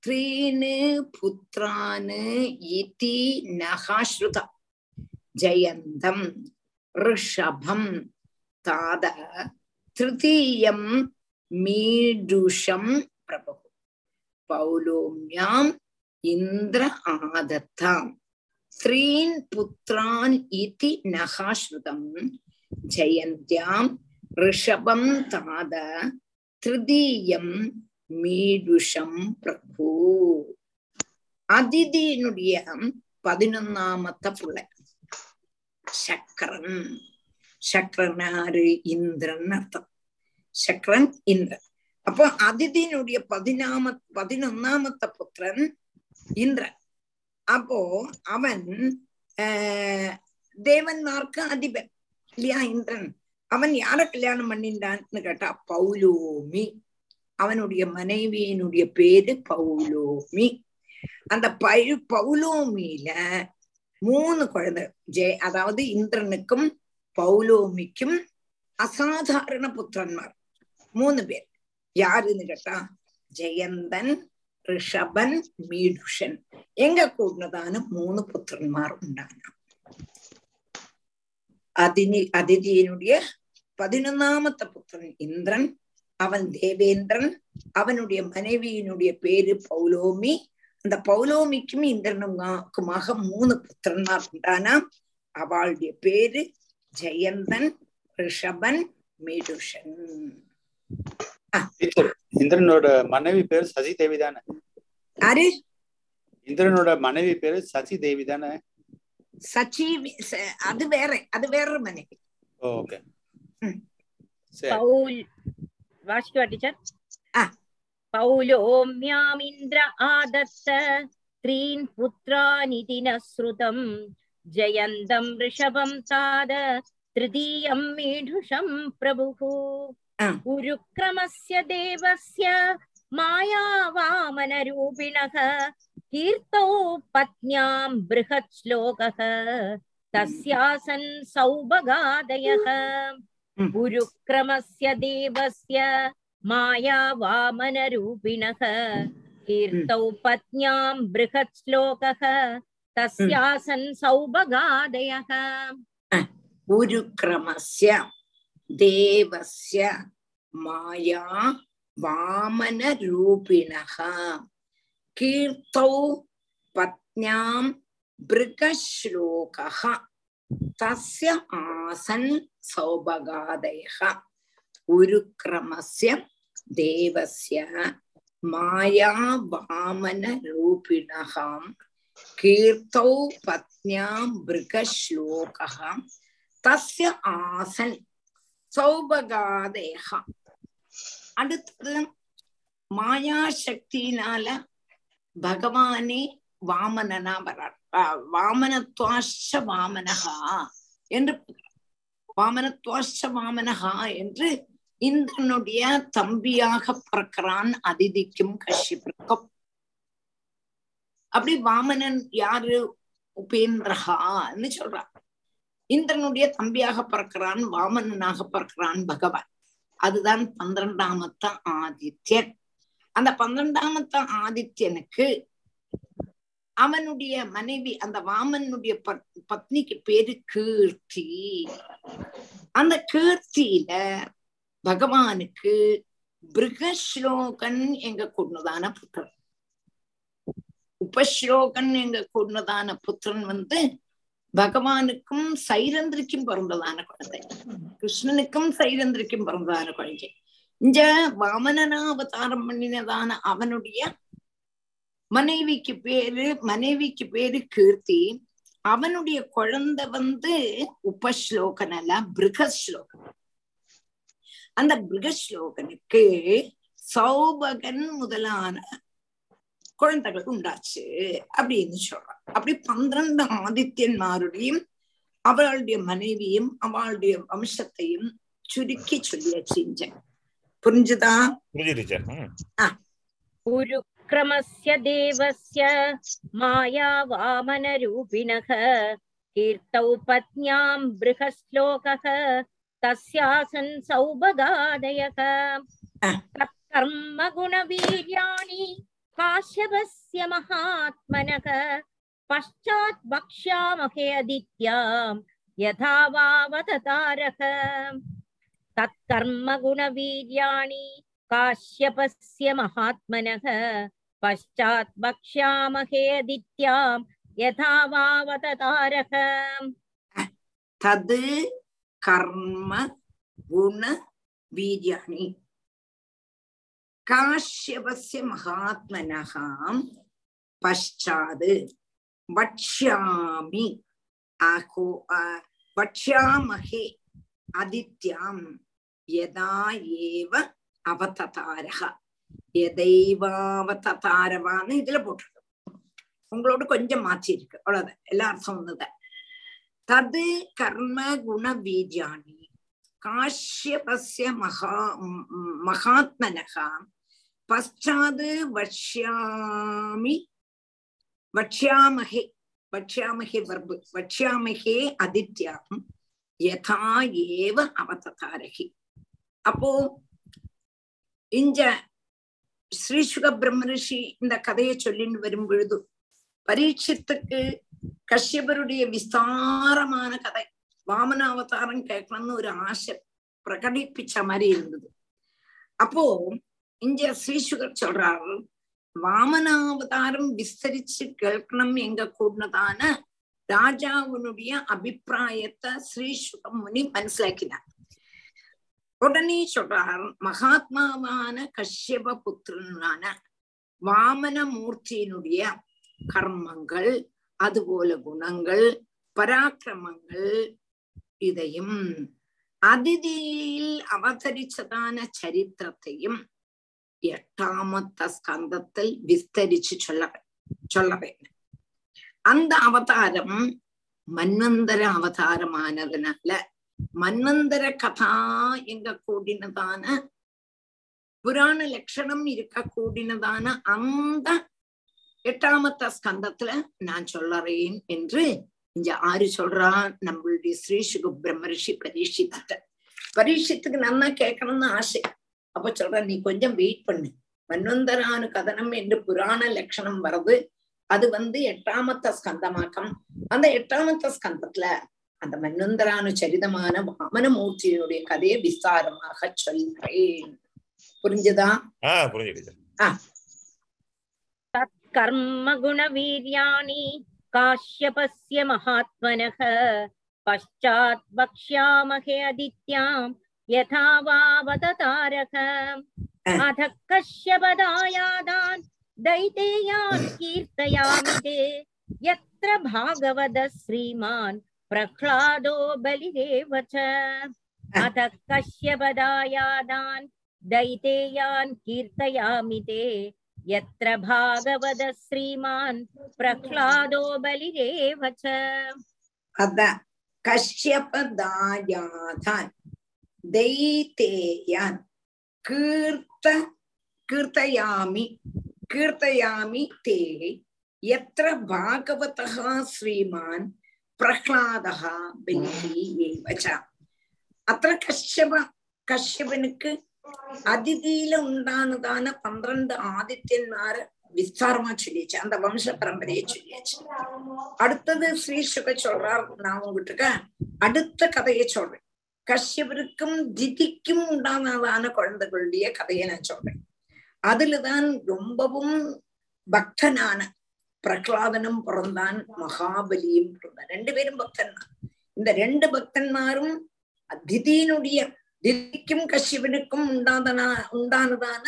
त्रीन् पुत्रान् इति नः श्रुता जयन्तम् ऋषभं ताद तृतीयं मीडुषं प्रभुः पौलोम्याम् इन्द्र आदत्त त्रीन् पुत्रान् इति नः श्रुतं जयन्त्यां ऋषभं ताद திருதீயம் மீடுஷம் பிரபு அதிதியினுடைய பதினொன்னாமத்த புள்ள சக்கரன் சக்கரனாரு இந்திரன் அர்த்தம் சக்கரன் இந்திரன் அப்போ அதிதியினுடைய பதினாம பதினொன்னாமத்த புத்திரன் இந்திரன் அப்போ அவன் தேவன்மார்க்கு அதிபன் இல்லையா இந்திரன். அவன் யார கல்யாணம் பண்ணின்றான்னு கேட்டா பௌலோமி அவனுடைய மனைவியினுடைய பேரு பௌலோமி அந்த பழு பௌலோமியில மூணு குழந்தை ஜெய அதாவது இந்திரனுக்கும் பௌலோமிக்கும் அசாதாரண புத்திரன்மார். மூணு பேர். யாருன்னு கேட்டா ஜெயந்தன் ரிஷபன் மீடுஷன் எங்க கூடதான மூணு புத்திரன்மார் உண்டான அதினி அதிதியினுடைய பதினொன்னாமத்த புத்திரன் இந்திரன் அவன் தேவேந்திரன் அவனுடைய மனைவியினுடைய பேரு பௌலோமி அந்த பௌலோமிக்கும் இந்திரனுக்குமாக மூணு புத்திரன்மார் உண்டானா அவளுடைய பேரு ஜெயந்தன் ரிஷபன் மீடுஷன் டீச்சர் இந்திரனோட மனைவி பேரு சசி தேவி தானே யாரு இந்திரனோட மனைவி பேரு சசி தேவி தானே சச்சீவி ச- அது வேற அது வேற மனைவி ஓகே ம். சரி पौल् वाशिका टीचर् आ. पौलोम्यामिन्द्र आदत्त त्रीन् पुत्रानिति न श्रुतं जयन्तं वृषभं ताद तृतीयं मीढुषं प्रभुः आ. उरुक्रमस्य देवस्य मायावामनरूपिणः कीर्तौ पत्न्यां बृहत् श्लोकः तस्यासन् सौभगादयः Mm. गुरुक्रमस्य देवस्य मायावामनरूपिणः कीर्तौ पत्न्यां बृहत् श्लोकः तस्यासन् सौभगादयः தேவஸ்ய மாயா வாமன ரூபிணக கீர்த்தௌ பத்னியாம் பிருகஸ்லோகா தஸ்ய ஆசன் சௌபகாதயக உருக்கிரமஸ்ய தேவஸ்ய மாயா வாமன ரூபிணகாம் கீர்த்தௌ பத்னியாம் பிருகஸ்லோகா தஸ்ய ஆசன் சௌபகாதேகா. அடுத்தது மாயா சக்தியினால பகவானே வாமனனா வரார். வாமனத்வாஷ வாமனகா என்று வாமனத்வாஷ வாமனகா என்று இந்திரனுடைய தம்பியாக பிறக்கிறான் அதிதிக்கும் கஷ்யப்பிற்கும் அப்படி வாமனன் யாரு? உபேந்திரஹான்னு சொல்றான் இந்திரனுடைய தம்பியாக பிறக்கிறான் வாமனனாக பிறக்கிறான் பகவான். அதுதான் பன்னிரண்டாமத்த ஆதித்யன். அந்த பன்னிரண்டாமத்த ஆதித்யனுக்கு அவனுடைய மனைவி அந்த வாமனுடைய பத்- பத்னிக்கு பேரு கீர்த்தி. அந்த கீர்த்தியில பகவானுக்கு பிருகஸ்லோகன் எங்க கொண்டுதான புத்திரன். உபஸ்லோகன் எங்க கொண்டுதான புத்திரன் வந்து பகவானுக்கும் சைரந்திரிக்கும் பிறந்ததான குழந்தை. கிருஷ்ணனுக்கும் சைரந்திரிக்கும் பிறந்ததான குழந்தை. இந்த வாமனனா அவதாரம் பண்ணினதான அவனுடைய மனைவிக்கு பேரு மனைவிக்கு பேரு கீர்த்தி. அவனுடைய குழந்தை வந்து உபஸ்லோகன் அல்ல பிருகஸ்லோகன் அந்த பிருகஸ்லோகனுக்கு சௌபகன் முதலான குழந்தைகளுக்கு உண்டாச்சு அப்படின்னு சொல்றான். அப்படி பன்னிரண்டு ஆதித்யன்மாருடையும் அவளுடைய மனைவியும் அவளுடைய வம்சத்தையும் சுருக்கி சொல்லிய செஞ்சேன் புரிஞ்சுதா? குருக்கிரமஸ்ய தேவஸ்ய மாயா வாமனரூபிணக கீர்த்தௌ பத்னியாம் பிருகஸ்லோகः தஸ்யாசன் சௌபகாதயக கர்ம குணவீர்யாணி काश्यपस्य महात्मनः पश्चात् वक्ष्यामहे अदित्यां यथा वावततारः तत्कर्मगुणवीर्याणि काश्यपस्य महात्मनः पश्चात् वक्ष्यामहे अदित्यां यथा वावततारः तद् कर्म गुण वीर्याणि। காஷ்யபஸ்ய மகாத்மனகாம் பஷாது வக்ஷ்யாமி அஹோ அ- அதித்யாம் யதா ஏவ அவததாரக எதைவாவததாரவான்னு இதுல போட்டிருக்கு உங்களோட கொஞ்சம் மாற்றிருக்கு அவ்வளவுதான் எல்லா அர்த்தம் ஒண்ணுதான் தது கர்ம குண வீரியாணி காஷ்யபஸ்ய மகா மகாத்மனகாம் பஷாது மகாத்மனः பశ్చాத் வக்ஷ்யாமி வர்பு வக்ஷ்யாமஹே அதித்யாம் யதா ஏவ அவததாரகி அப்போ இஞ்ச ஸ்ரீசுக பிரம்மரிஷி இந்த கதையை சொல்லின்னு வரும் பொழுது பரீட்சத்துக்கு கஷ்யபருடைய விஸ்தாரமான கதை வாமன அவதாரம் கேட்கணும்னு ஒரு ஆசை பிரகடிப்பிச்ச மாதிரி இருந்தது. அப்போ இங்க ஸ்ரீசுகர் சொல்றாரு வாமனாவதாரம் விஸ்தரிச்சு கேட்கணும் எங்க கூடதான ராஜாவனுடைய அபிப்பிராயத்தை ஸ்ரீசுகம் முனி மனசிலாக்கினார். உடனே சொல்றார் மகாத்மாவான கஷ்யப புத்திரனான வாமனமூர்த்தியினுடைய கர்மங்கள் அதுபோல குணங்கள் பராக்கிரமங்கள் இதையும் அதிதியில் அவதரிச்சதான சரித்திரத்தையும் எட்டாமத்த ஸ்கந்தத்தில் விஸ்தரிச்சு சொல்ல சொல்லவேன் அந்த அவதாரம் மன்வந்தர அவதாரமானதுனால மன்வந்தர கதா எங்க கூடினதான புராண லட்சணம் இருக்க கூடினதான அந்த எட்டாமத்த ஸ்கந்தத்துல நான் சொல்லறேன் என்று இங்க ஆறு சொல்றா நம்மளுடைய ஸ்ரீ சுக பிரம்மரிஷி பரீட்சித்த பரீட்சத்துக்கு நல்லா கேட்கணும்னு ஆசை. அப்ப சொல்ற நீ கொஞ்சம் வெயிட் பண்ணு மன்வந்தரானு கதனம் என்று புராண லட்சணம் வருது அது வந்து எட்டாமத்த ஸ்கந்தமாக்கம் அந்த எட்டாமத்த ஸ்கந்தத்துல அந்த மன்வந்தரானு சரிதமான வாமனமூர்த்தியினுடைய கதையை விஸ்தாரமாக சொல்றேன் புரிஞ்சுதா ஆஹ் புரிஞ்சு டீச்சர் कर्मगुणवीर्याणि काश्यपस्य महात्मनः पश्चात् वक्ष्यामहे अदित्यां यथा वावत अथ कश्यपदायादान् दैतेयान् कीर्तयामि ते। यत्र भागवतः श्रीमान् प्रह्लादो बलिरेव च। अथ कश्यपदायादान् दैतेयान् कीर्तयामि ते। यत्र भागवतः श्रीमान् प्रह्लादो बलिरेव च। अथ தெய்தேயான் கீர்த்த கீர்த்தயாமி கீர்த்தயாமி தே எத்திர பாகவதா ஸ்ரீமான் பிரஹ்லாதா பெல்லியேவச்ச അത്ര കശ്യപ കശ്യപനുക്ക് അതിഥിയില ഉണ്ടാകുന്നതാണ് പന്ത്രണ്ട് ആദിത്യന്മാര് விஸ்தாரமா சொல்லியாச்சு அந்த வம்ச பரம்பரையை சொல்லியாச்சு அடுத்தது ஸ்ரீ சுக சொல்றார் நான் உங்ககிட்ட அடுத்த கதையை சொல்றேன். கஷ்யபருக்கும் திதிக்கும் உண்டானதான குழந்தைகளுடைய கதையை நான் சொல்றேன். அதுலதான் ரொம்பவும் பக்தனான பிரகலாதனும் பிறந்தான் மகாபலியும் பிறந்தான். ரெண்டு பேரும் பக்தன் தான் இந்த ரெண்டு பக்தன்மாரும் திதியினுடைய திதிக்கும் கஷ்யபனுக்கும் உண்டாதனா உண்டானதான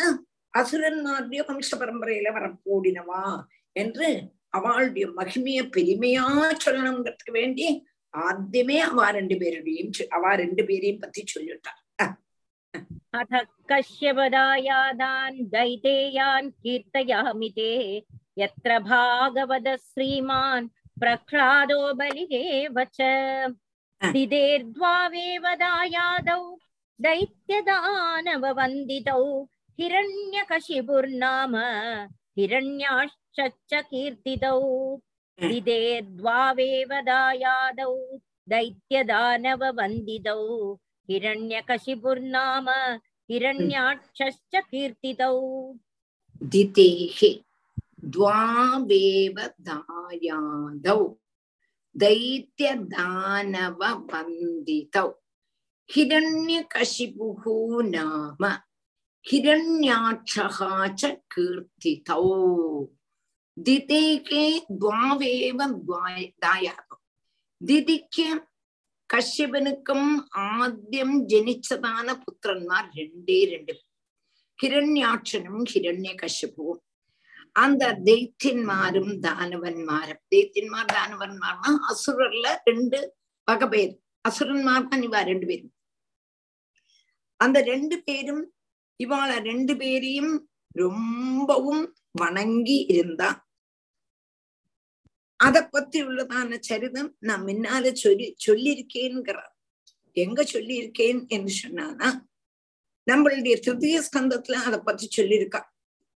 அசுரன்மாருடைய வம்ச பரம்பரையில வரப்போடினவா என்று அவளுடைய மகிமைய பெருமையா சொல்லணுங்கிறதுக்கு வேண்டி ആദ്യമേ അവ രണ്ടുപേരുടെയും അവ രണ്ടുപേരെയും പറ്റി ചൊല്ലിട്ടാ അഥ കശ്യപദായാദാൻ ദൈതേയാൻ കീർത്തയാമി തേ യത്ര ഭാഗവത ശ്രീമാൻ പ്രഹ്ലാദോ ബലിരേവ ദിദേർദ്വാവേവദായാദൗ दैत्यदानववन्दितौ हिरण्यकशिपुर्नाम हिरण्याश्च कीर्तितौ दिदेर्द्वावेव दायादौ दैत्यदानववन्दितौ हिरण्यकशिपुर्नाम हिरण्याक्षश्च कीर्तितौ दितेः द्वावेव दायादौ दैत्यदानववन्दितौ हिरण्यकशिपुः नाम हिरण्याक्षः च कीर्तितौ திதிகே துவாவேவ தாயாகும் திதிக்கு കശ്യപനുക്കും ആദ്യം ജനിച്ചതാണ് പുത്രന്മാർ രണ്ടേ രണ്ട് ഹിരണ്യാക്ഷനും ഹിരണ്യ കശ്യപവും அந்த தெய்த்தியன்மாரும் தானவன்மாரும். தெய்த்தியன்மார் தானவன்மார்னா அசுரர்ல ரெண்டு வகை பேர் அசுரன்மார் தான் இவா ரெண்டு பேரும். அந்த ரெண்டு பேரும் இவாள ரெண்டு பேரையும் ரொம்பவும் வணங்கி இருந்தா அத பத்தி உள்ளதான சரிதம் நான் முன்னால சொல்லி சொல்லியிருக்கேன்கிறார். எங்க சொல்லியிருக்கேன் என்று சொன்னானா நம்மளுடைய திருத்திய ஸ்கந்தத்துல அதை பத்தி சொல்லியிருக்கா.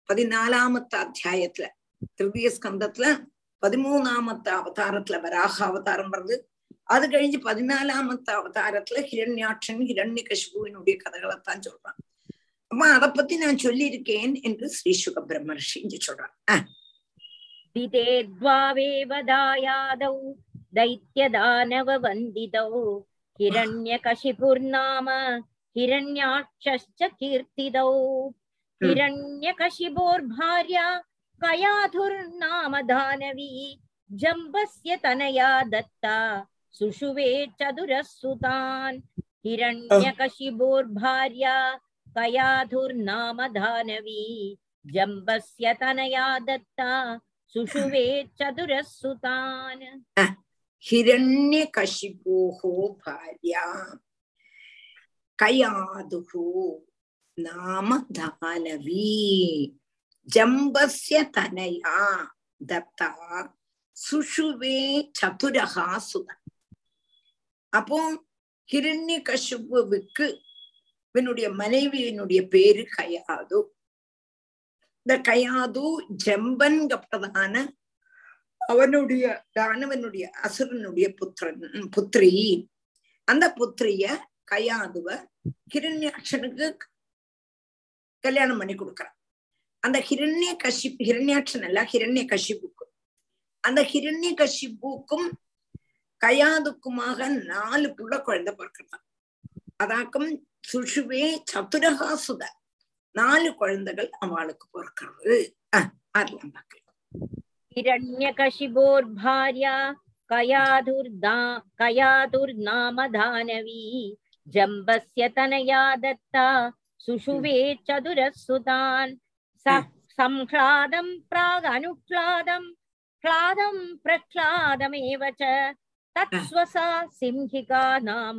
பதினாலாமத்த அத்தியாயத்துல திருத்திய ஸ்கந்தத்துல பதிமூணாமத்த அவதாரத்துல வராக அவதாரம் வருது. அது கழிஞ்சு பதினாலாமத்த அவதாரத்துல ஹிரண்யாட்சன் ஹிரண்ய கஷ்புவினுடைய கதைகளைத்தான் சொல்றான். அப்ப அதை பத்தி நான் சொல்லியிருக்கேன் என்று ஸ்ரீ சுக பிரம்மர்ஷி இங்க சொல்றான் ஆஹ் दिते द्वावेव दायादौ दैत्यदानववन्दितौ हिरण्यकशिपुर्नाम हिरण्याक्षश्च कीर्तितौ हिरण्यकशिपोर्भार्या कयाधुर्नाम दानवी जम्बस्य तनया दत्ता सुषुवे चतुरः सुतान् हिरण्यकशिपोर्भार्या कयाधुर्नाम दानवी जम्बस्य तनया दत्ता सुषुवे चतुरः सुतान् हिरण्यकशिपोः भार्या कयादुः नाम दानवी जम्बस्य तनया दत्ता சுஷுவே சதுரகா சுதன் அப்போ ஹிரண்ய கசுபுவுக்கு இவனுடைய மனைவியினுடைய பேரு கயாது. இந்த கயாது ஜம்பன்கப்பட்டதான அவனுடைய தானவனுடைய அசுரனுடைய புத்திரன் புத்திரி. அந்த புத்திரிய கயாதுவ கிரண்யாட்சனுக்கு கல்யாணம் பண்ணி கொடுக்கறான். அந்த ஹிரண்ய கஷிப் ஹிரண்யாட்சன் அல்ல ஹிரண்ய கஷிப்புக்கு அந்த ஹிரண்ய கஷிப்புக்கும் கயாதுக்குமாக நாலு புள்ள குழந்தை பிறக்கிறான் அதாக்கும் சுஷுவே சதுரகா சுத நாலு குழந்தைகள் அவளுக்கு பிறக்கிறது அஹ் அதெல்லாம் பார்க்கலாம் हिरण्यकशिपोर्भार्या कयाधुर्दा कयाधुर्नाम दानवी जम्बस्य तनया दत्ता सुषुवे चतुरः सुतान् स संह्लादं प्रागनुह्लादं ह्लादं प्रह्लादमेव च तत्स्वसा सिंहिका नाम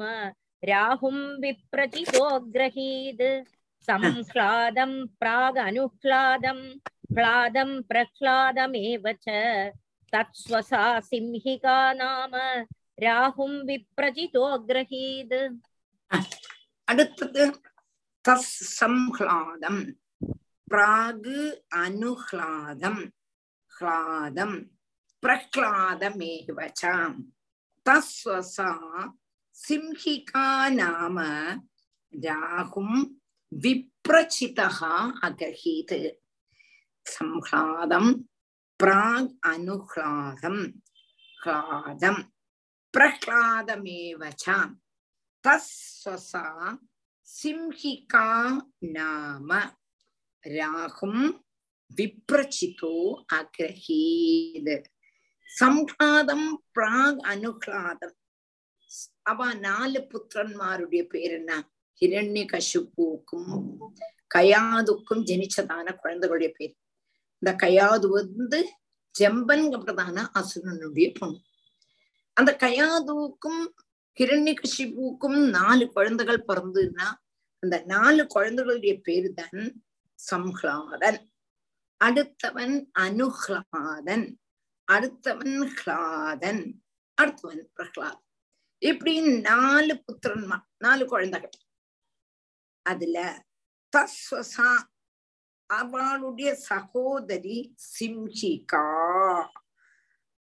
राहुं विप्रचितोऽग्रहीत् संह्लादं प्रागनुह्लादं ह्लादं प्रह्लादमेव च तत्स्वसा सिंहिका नाम राहुं विप्रचितोऽग्रहीत् அடுத்தது தஸ் சம்ஹ்லாதம் பிராகு அனுஹ்லாதம் ஹ்லாதம் பிரஹ்லாதமேவச்சாம் தஸ்வசா சிம்ஹிகா நாம ராகும் விப்ரச்சிதா அகஹீத். சம்ஹ்லாதம் பிராக் அனுஹ்லாதம் ஹ்லாதம் பிரஹ்லாதமேவச்ச. தஸ்வசா சிம்ஹிகா நாம ராகும் விப்ரச்சிதோ அகிரஹீத் சம்ஹ்லாதம் பிராக் அனுஹ்லாதம் അനുഹ്ലാദം അവ നാല് പുത്രന്മാരുടെ പേരെന്ന ഹിരണ്യ കശുപ്പൂക്കും கயாதுக்கும் ஜனிச்சதான குழந்தைகளுடைய பேர் இந்த கயாது வந்து ஜம்பன்கிறதான அசுரனுடைய பொண்ணு அந்த கயாதுவுக்கும் ஹிரண்யகசிபுக்கும் நாலு குழந்தைகள் பிறந்ததுன்னா அந்த நாலு குழந்தைகளுடைய பேரு தான் சம்ஹ்லாதன் அடுத்தவன் அனுஹ்லாதன் அடுத்தவன் ஹ்லாதன் அடுத்தவன் பிரஹ்லாத் இப்படி நாலு புத்திரன்மா நாலு குழந்தைகள். அதுல தஸ்வசா அவளுடைய சகோதரி சிம்ஹிகா.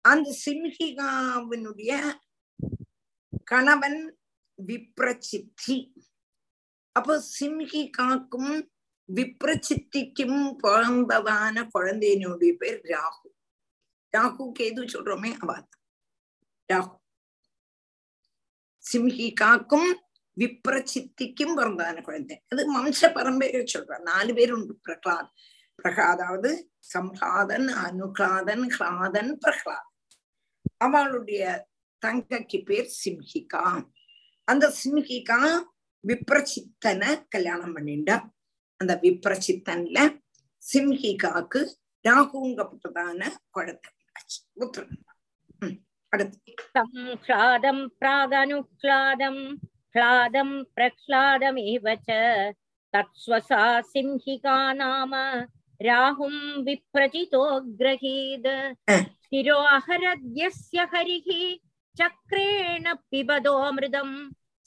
அந்த சிம்ஹிகாவினுடைய கணவன் விப்ரசித்தி அப்போ சிம்ஹிகாக்கும் விப்ரசித்திக்கும் பிறந்தவான குழந்தையினுடைய பேர் ராகு. ராகு கேது சொல்றோமே அவ ராகு. சிம்ஹிகாக்கும் விப்ரசித்திக்கும் பிறந்ததான குழந்தை அது வம்ச பரம்பரை சொல்ற நாலு பேர் உண்டு பிரகலாத் பிரகாதாவது சம்ஹாதன் அனுகாதன் ஹ்லாதன் பிரகலாத் அவளுடைய தங்கைக்கு பேர் சிம்ஹிகா அந்த சிம்ஹிகா விப்ரசித்தனை கல்யாணம் பண்ணிண்டா அந்த விப்ரசித்தன்ல சிம்ஹிகாக்கு ராகுங்கப்பட்டதான குழந்தை புத்திரன் அடுத்து संह्लादं प्रागनुह्लादं ह्लादं प्रह्लादमेव च तत्स्वसा सिंहिका नाम राहुं विप्रचितो ग्रहीद शिरोहरद्यस्य हरिः चक्रेण पिबदोऽमृतम्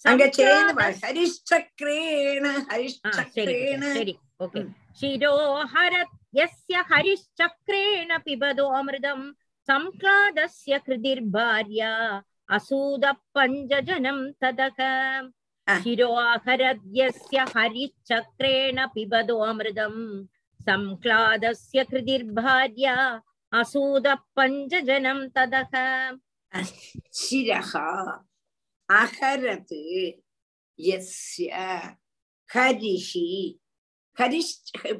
அங்க சேர்ந்து ஹரிஷ்சக்ரேண ஹரிஷ்சக்ரேண சரி ஓகே शिरोहरत् यस्य हरिश्चक्रेण पिबदोऽमृतम् संक्लादस्य कृतिर्भार्या असूदपञ्चजनं ततः शिरोहरद्यस्य हरिश्चक्रेण पिबदोऽमृतम् संक्लादस्य कृतिर्भार्या असूदपञ्चजनं ततः சிரகா அகரது எஸ்ய ஹரிஹி ஹரிஷ்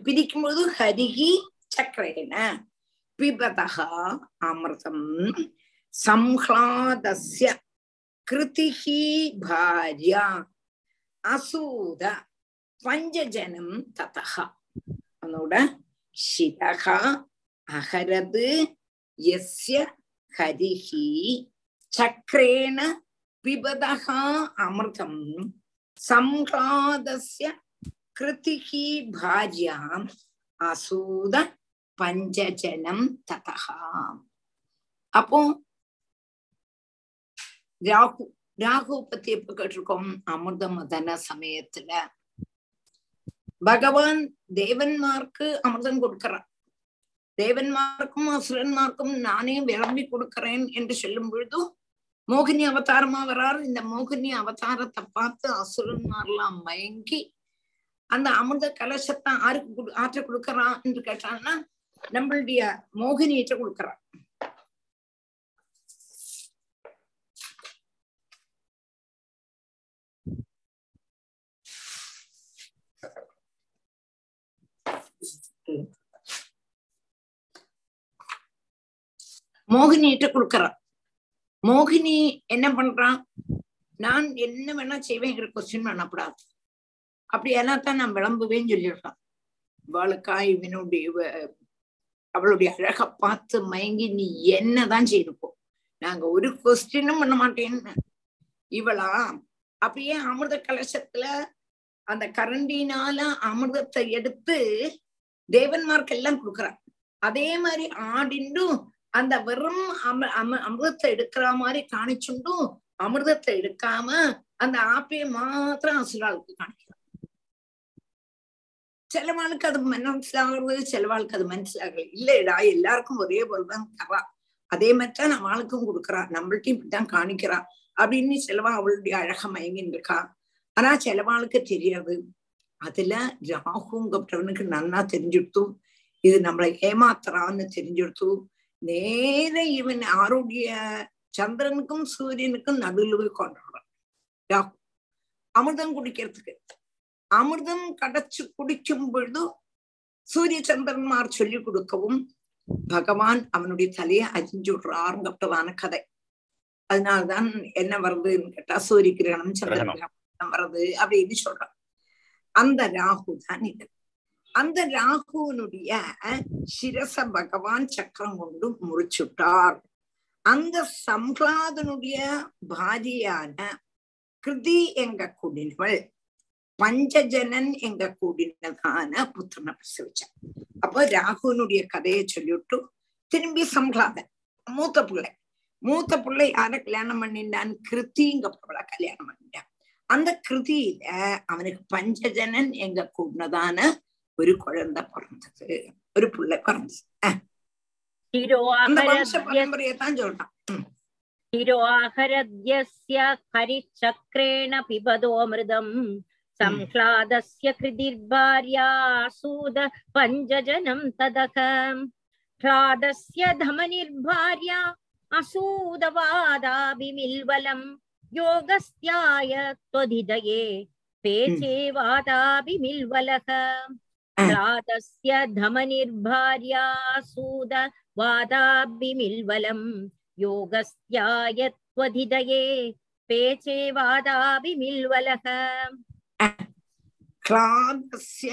பிரிக்கும்போது ஹரிஹி சக்கரேன பிபதா அமிர்தம். சம்ஹ்லாதஸ்ய கிருதிஹி பாரியா அசூத பஞ்சஜனம் ததா அதோட சிரகா அகரது எஸ்ய ஹரிஹி சக்கரேண பிபதா அமிர்தம். சம்ஹ்லாதஸ்ய கிருதிஹி பாரியாம் அசூத பஞ்சஜனம் ததகா அப்போ ராகு ராகு பத்தி எப்ப கேட்டிருக்கோம் அமிர்த மதன சமயத்துல பகவான் தேவன்மார்க்கு அமிர்தம் கொடுக்கிறான் தேவன்மார்க்கும் அசுரன்மார்க்கும் நானே விளம்பி கொடுக்கிறேன் என்று சொல்லும் பொழுதும் மோகினி அவதாரமா வராரு இந்த மோகினி அவதாரத்தை பார்த்து அசுரன்மார்லாம் மயங்கி அந்த அமிர்த கலசத்தை ஆருக்கு ஆற்ற கொடுக்கறான் என்று கேட்டான்னா நம்மளுடைய மோகினியிட்ட கொடுக்கறான் மோகினியிட்ட கொடுக்கறான் மோகினி என்ன பண்றான்? நான் என்ன வேணா செய்வேங்கிற கொஸ்டின் பண்ணப்படாது அப்படி தான் நான் விளம்புவேன்னு சொல்லிடுறான். இவளுக்கா இவனுடைய அவளுடைய அழக பார்த்து மயங்கி நீ என்னதான் செய்திருப்போம் நாங்க ஒரு கொஸ்டினும் பண்ண மாட்டேன்னு. இவளா அப்படியே அமிர்த கலசத்துல அந்த கரண்டினால அமிர்தத்தை எடுத்து தேவன்மார்க்கு எல்லாம் கொடுக்குறான் அதே மாதிரி ஆடிண்டும் அந்த வெறும் அம அம அமிர்தத்தை எடுக்கிற மாதிரி காணிச்சுண்டும் அமிர்தத்தை எடுக்காம அந்த ஆப்பையை மாத்திரம் அசுராளுக்கு காணிக்க சிலவாளுக்கு அது மனசிலாகிறது சிலவாளுக்கு அது மனசிலாகல இல்லடா எல்லாருக்கும் ஒரே போலதான் தரா அதே மாதிரிதான் நம்ம ஆளுக்கும் கொடுக்குறா. நம்மள்ட்டையும் இப்படித்தான் காணிக்கிறா அப்படின்னு சிலவா அவளுடைய அழக மயங்கின்னு இருக்கா ஆனா சிலவாளுக்கு தெரியாது. அதுல ராகுங்கிறவனுக்கு நன்னா தெரிஞ்சுடுத்து இது நம்மளை ஏமாத்துறான்னு தெரிஞ்சுடுத்து நேர இவன் ஆருடைய சந்திரனுக்கும் சூரியனுக்கும் நடுவில் போய் கொண்டாடுறான் ராகு. அமிர்தம் குடிக்கிறதுக்கு. அமிர்தம் கடைச்சு குடிக்கும் பொழுது சூரிய சந்திரன்மார் சொல்லி கொடுக்கவும் பகவான் அவனுடைய தலையை அரிஞ்சு விடுறாருங்கப்பட்டதான கதை. அதனாலதான் என்ன வருதுன்னு கேட்டா சூரிய கிரகணம் சந்திர கிரகணம். வருது அப்படின்னு சொல்றான். அந்த ராகு தான் இது. அந்த ராகுனுடைய சிரச பகவான் சக்கரம் கொண்டு முறிச்சுட்டார் அந்த சம்ஹ்லாதனுடைய பாரியான கிருதி எங்க குடினவள் பஞ்சஜனன் எங்க கூடினதான புத்திரனை பிரசவிச்சான் அப்போ ராகுனுடைய கதையை சொல்லிவிட்டு திரும்பி சம்ஹாதன் மூத்த பிள்ளை மூத்த பிள்ளை யார கல்யாணம் பண்ணிட்டான் கிருத்திங்கப்பவளை கல்யாணம் பண்ணிட்டான் அந்த கிருதியில அவனுக்கு பஞ்சஜனன் எங்க கூடினதான ஒரு குழந்தை பிறந்தது ஒரு பிள்ளை பிறந்தது அஹ், அந்த வம்ச शिरोहरद्य பரம்பரையை தான் சொல்றான் ம். शिरोहरद्यस्य हरिचक्रेण पिबदोऽमृतम् संह्लादस्य कृतिर्भार्यासूद पञ्चजनं तदक ह्लादस्य धमनिर्भार्या असूदवादाभिमिल्वलम् योगस्त्याय त्वधिदये पेचेवादाभिमिल्वलः ह्लादस्य धमनिर्भार्यासूद वादाभिमिल्वलम् योगस्त्याय त्वधिदये पेचेवादाभिमिल्वलः क्लादस्य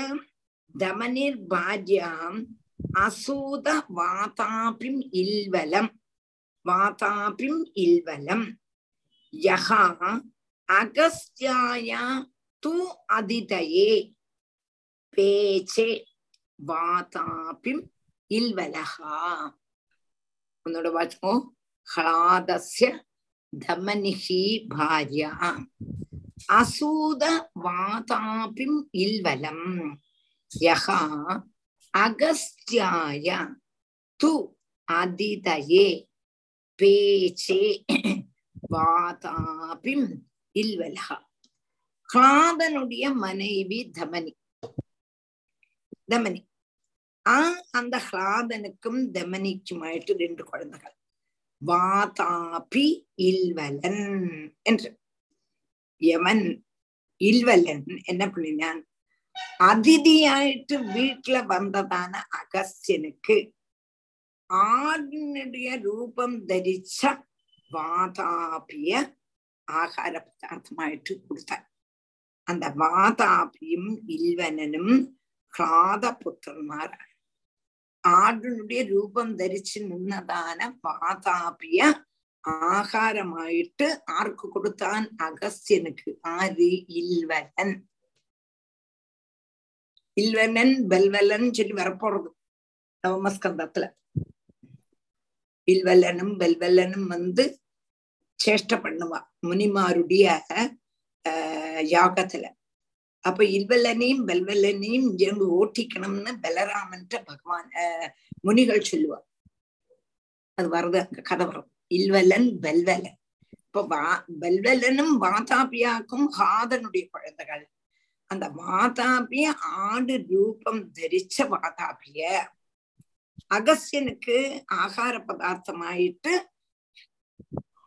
दमनिर्भार्याम् அசூத வாதாபிம் இல்வலம் வாதாபிம் இல்வலம் யகா அகஸ்தியாயா தூ அதிதயே பேச்சே வாதாபிம் இல்வலகா உன்னோட வாட்சோ ஹலாதஸ்ய தமனிஹி பாரியா அசூத வாதாபிம் இல்வலம் யகா அகஸ்தியாய து அதிதயே பேச்சே வாதாபிம் இல்வலகா ஹாதனுடைய மனைவி தமனி. தமனி. ஆ அந்த ஹ்லாதனுக்கும் தமனிக்குமாயிட்டு ரெண்டு குழந்தைகள். வாதாபி இல்வலன் என்று. യമൻ ഇൽവലൻ എന്നെ പിണിഞ്ഞാൻ அதிதியாயிட்டு வீட்டுல வந்ததான அகஸ்தியனுக்கு ஆடினுடைய ரூபம் தரிச்ச வாதாபிய ஆகார பதார்த்தமாயிட்டு கொடுத்தார் அந்த வாதாபியும் இல்வனனும் கிளாத புத்திரன்மார். ஆடினுடைய ரூபம் தரிச்சு நின்னதான வாதாபிய ആഹാരമായിട്ട് ആർക്ക് കൊടുത്താൻ അഗസ്ത്യനുക്ക് ആര് ഇൽവലൻ ഇൽവലൻ ബൽവലൻ ചൊല്ലി வரப்போறது நவமஸ்கந்தத்துல இல்வல்லனும் பெல்வல்லனும் வந்து சேஷ்ட பண்ணுவா முனிமாருடைய ஆஹ் யாகத்துல அப்ப இல்வல்லனையும் பெல்வல்லனையும் இருந்து ஓட்டிக்கணும்னு பலராமன்ட்ட பகவான் ஆஹ் முனிகள் சொல்லுவா அது வருது அங்க கதை வரும் இல்வலன் வெல்வலன். இப்ப வா வெல்வலனும் வாதாபியாக்கும் ஹாதனுடைய குழந்தைகள். அந்த வாதாபிய ஆடு ரூபம் தரிச்ச வாதாபிய அகஸ்யனுக்கு ஆகார பதார்த்தமாயிட்டு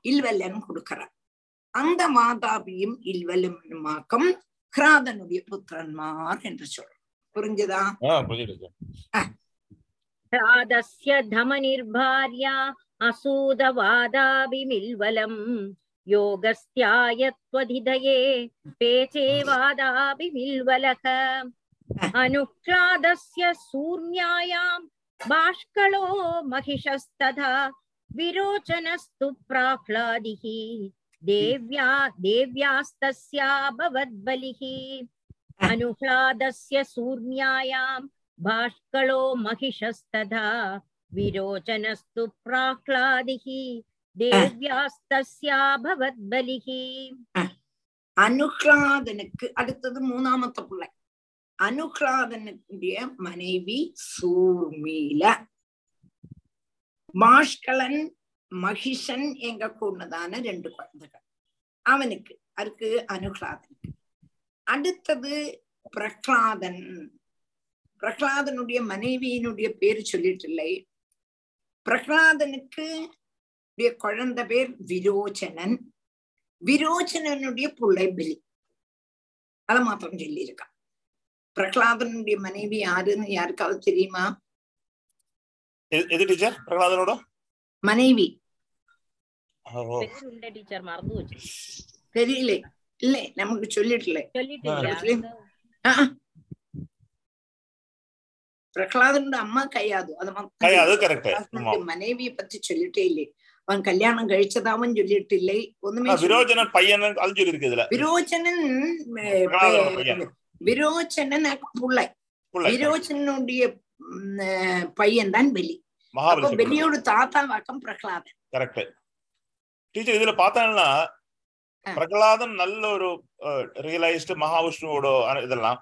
இல்வல்லன் கொடுக்கிறார். அந்த மாதாபியும் இல்வலுமாக்கம் கிராதனுடைய புத்திரன்மார் என்று சொல்றோம் புரிஞ்சுதா? கிராதஸ்ய असूदवादाभिमिल्वलम् योगस्त्याय त्वधिदये पेचेवादाभिमिल्वलः अनुह्लादस्य सूर्ण्यायां बाष्कलो महिषस्तथा विरोचनस्तु प्राह्लादिः देव्या देव्यास्तस्या भवद्बलिः अनुह्लादस्य सूर्ण्यायां बाष्कलो महिषस्तथा विरोचनस्तु प्राह्लादिः தேவியாஸ்தஸ்யாபவத்பலிஹி அனுகிராதனுக்கு அடுத்தது மூணாமத்த பிள்ளை அனுகிராதனுடைய மனைவி சூர்மீல பாஷ்கலன் மகிஷன் எங்க கூடதான ரெண்டு குழந்தைகள் அவனுக்கு அதுக்கு அனுகிராதனுக்கு அடுத்தது பிரகலாதன் பிரகலாதனுடைய மனைவியினுடைய பேரு சொல்லிட்டு இல்லை பிரகலாதனுக்கு உடைய குழந்தை பேர் விரோச்சனன் விரோச்சனனுடைய புள்ளை பலி அதை மாத்திரம் சொல்லியிருக்கான் பிரகலாதனுடைய மனைவி யாருன்னு யாருக்காவது தெரியுமா எது- எது டீச்சர் பிரகலாதனோட மனைவி ஓ, பேருண்ட டீச்சர் மறந்து வச்சு தெரியல இல்ல நமக்கு சொல்லிட்டுல பிரகலாதனுடைய அம்மா கையாது. அது மனைவியை பத்தி சொல்லிட்டே இல்லை. அவன் கல்யாணம் கழிச்சதாவும் சொல்லிட்டில்லை ஒண்ணுமே சொல்லி- விரோஜனன் பையன் அது சொல்லி இருக்கு இதுல விரோச்சனன் பிரகலாதனோட. விரோச்சனன் புள்ளை. அஹ், பையன் தான் பெலி. பெலியோட தாத்தா வாக்கம் பிரகலாதன். கரெக்ட் டீச்சர் இதுல பார்த்தோம்னா ஆ. பிரகலாதன் நல்ல ஒரு ரியலைஸ்டு மகாவிஷ்ணுவோட இதெல்லாம்.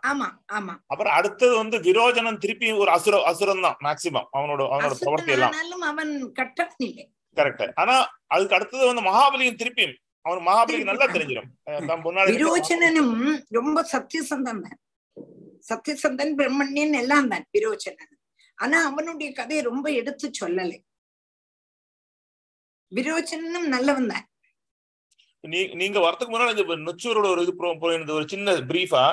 அப்புறம் அடுத்தது வந்து விரோஜனன் திருப்பி ஒரு அசுர அசுரன் தான் மேக்சிமம் அவனோட அவனோட பிரவர்த்தி எல்லாம் அவன் கரெக்ட் ஆனா அதுக்கு அடுத்தது வந்து மகாபலியும் திருப்பியும் அவன் மகாபலிக்கு நல்லா தெரிஞ்சிடும் விரோச்சனனும் ரொம்ப சத்தியசந்தன் தான். சத்தியசந்தன் பிரம்மண்யன் எல்லாம் தான் விரோச்சனன். ஆனா அவனுடைய கதையை ரொம்ப எடுத்து சொல்லலை. விரோச்சனனும் நல்லவன் தான். நீங்க வரதுக்கு முன்னாடி இந்த நொச்சூரோட ஒரு இது போயிருந்தது ஒரு சின்ன பிரீஃபா.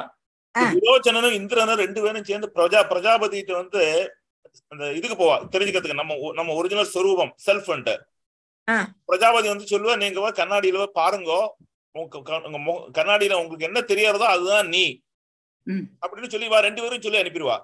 விரோச்சனனும் இந்திரனும் ரெண்டு பேரும் சேர்ந்து பிரஜா பிரஜாபதிட்டு வந்து அந்த இதுக்கு போவா தெரிஞ்சுக்கிறதுக்கு நம்ம நம்ம ஒரிஜினல் ஸ்வரூபம் செல்ஃப். பிரஜாபதி வந்து சொல்லுவா நீங்க கண்ணாடியில பாருங்க கண்ணாடியில உங்களுக்கு என்ன தெரியறதோ அதுதான் நீ. அப்படின்னு சொல்லி வா ரெண்டு பேரும் சொல்லி அனுப்பிடுவா.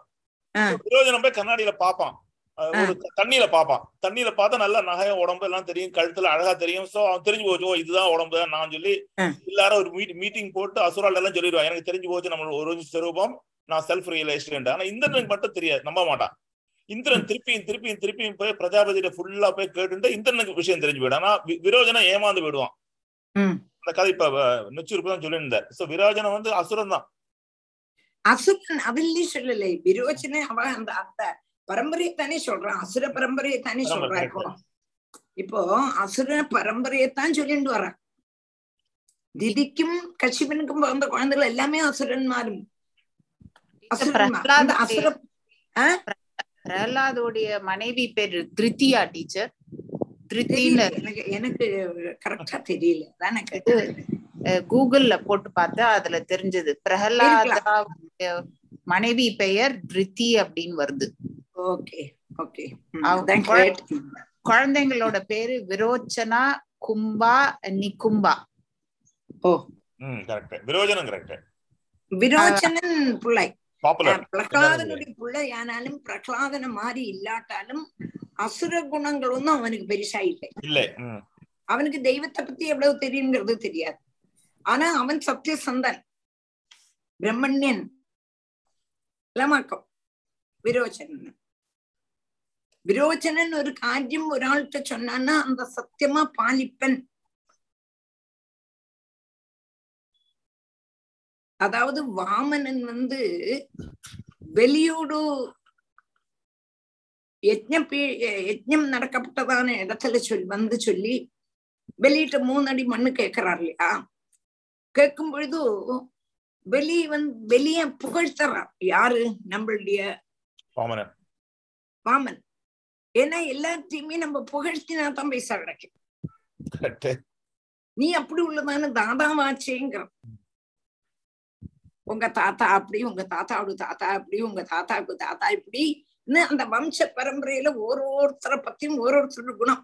விரோஜனம் போய் கண்ணாடியில பாப்பான் ஒரு தண்ணியில பாப்பான். தண்ணியில பார்த்தா நல்லா நகைய உடம்பு எல்லாம் தெரியும். கழுத்துல அழகா தெரியும். சோ அவன் தெரிஞ்சு போச்சு ஓ இதுதான் உடம்பு நான் சொல்லி. எல்லாரும் ஒரு மீட் மீட்டிங் போட்டு அசுரால் எல்லாம் சொல்லிடுவான் எனக்கு தெரிஞ்சு போச்சு நம்மளோட ஒரு ஸ்வரூபம் நான் செல்ஃப் ரியலைஸ்ட் ஆனா இந்திரனுக்கு மட்டும் தெரியாது. நம்ப மாட்டான். இந்திரன் திருப்பியும் திருப்பியும் திருப்பியும் போய் பிரஜாபதியில ஃபுல்லா போய் கேட்டுட்டு இந்திரனுக்கு விஷயம் தெரிஞ்சு போயிடும். ஆனா வி- விரோஜனம் ஏமாந்து போயிடுவான். அந்த கதை இப்ப நெச்சூருக்கு தான் சொல்லியிருந்தார். சோ விரோஜனம் வந்து அசுரன் தான். அசுரன் அதில்லயும் சொல்லலை. விரோச்சனை அவன் அந்த அந்த பரம்பரையை தானே சொல்றான். அசுர பரம்பரையை தானே correct. இப்போ. இப்போ அசுர பரம்பரையைத்தான் சொல்லிட்டு வரான் திதிக்கும் கஷிபனுக்கும் பிறந்த குழந்தைகள் எல்லாமே அசுரன்மாரும். அசுர பிரகலாதோடைய மனைவி பேரு திருத்தியா டீச்சர். திருத்தின்னு எனக்கு எனக்கு கரெக்டா தெரியல. அஹ், கூகுள்ல போட்டு பார்த்தா அதுல தெரிஞ்சது. பிரகலாதா மனைவி பெயர் திருத்தி அப்படின்னு வருது. ஓகே ஓகே கேட்டேன். குழந்தைங்களோட பேரு விரோச்சனா கும்பா நிகும்பா ஓ. ம் கரெக்ட் விரோஜனம் கரெக்ட் விரோச்சனன் பிள்ளை. பிரகலாதனுடைய பிள்ளையானாலும் பிரகலாதன மாதிரி இல்லாட்டாலும் அசுர குணங்கள் ஒன்றும் அவனுக்கு பெருசா இல்லை. இல்ல அவனுக்கு தெய்வத்தை பத்தி எவ்வளவு தெரியுங்கிறது தெரியாது. ஆனா அவன் சத்தியசந்தன் பிரம்மண்யன். விரோச்சனன். விரோச்சனன் ஒரு காரியம் ஒராள்கிட்ட சொன்னான்னா அந்த சத்தியமா பாலிப்பன். அதாவது வாமனன் வந்து வெளியோடு யஜ்ஞம் யஜ்ஞம் நடக்கப்பட்டதான இடத்துல சொல் வந்து சொல்லி வெளியிட்ட மூணு அடி மண்ணு கேட்கிறார் இல்லையா? கேட்கும் பொழுது வெளி வந்து வெளிய புகழ்த்தறார் யாரு? நம்மளுடைய வாமன். ஏன்னா எல்லாத்தையுமே நம்ம புகழ்த்தினா தான் பைசா கிடைக்கும் நீ அப்படி உள்ளதான தாதாவாச்சேங்கிற உங்க தாத்தா அப்படி உங்க தாத்தாவோட தாத்தா அப்படி உங்க தாத்தாவுக்கு தாத்தா இப்படி அந்த வம்ச பரம்பரையில ஒரு ஒருத்தரை பத்தியும் ஒரு ஒருத்தரோட குணம்.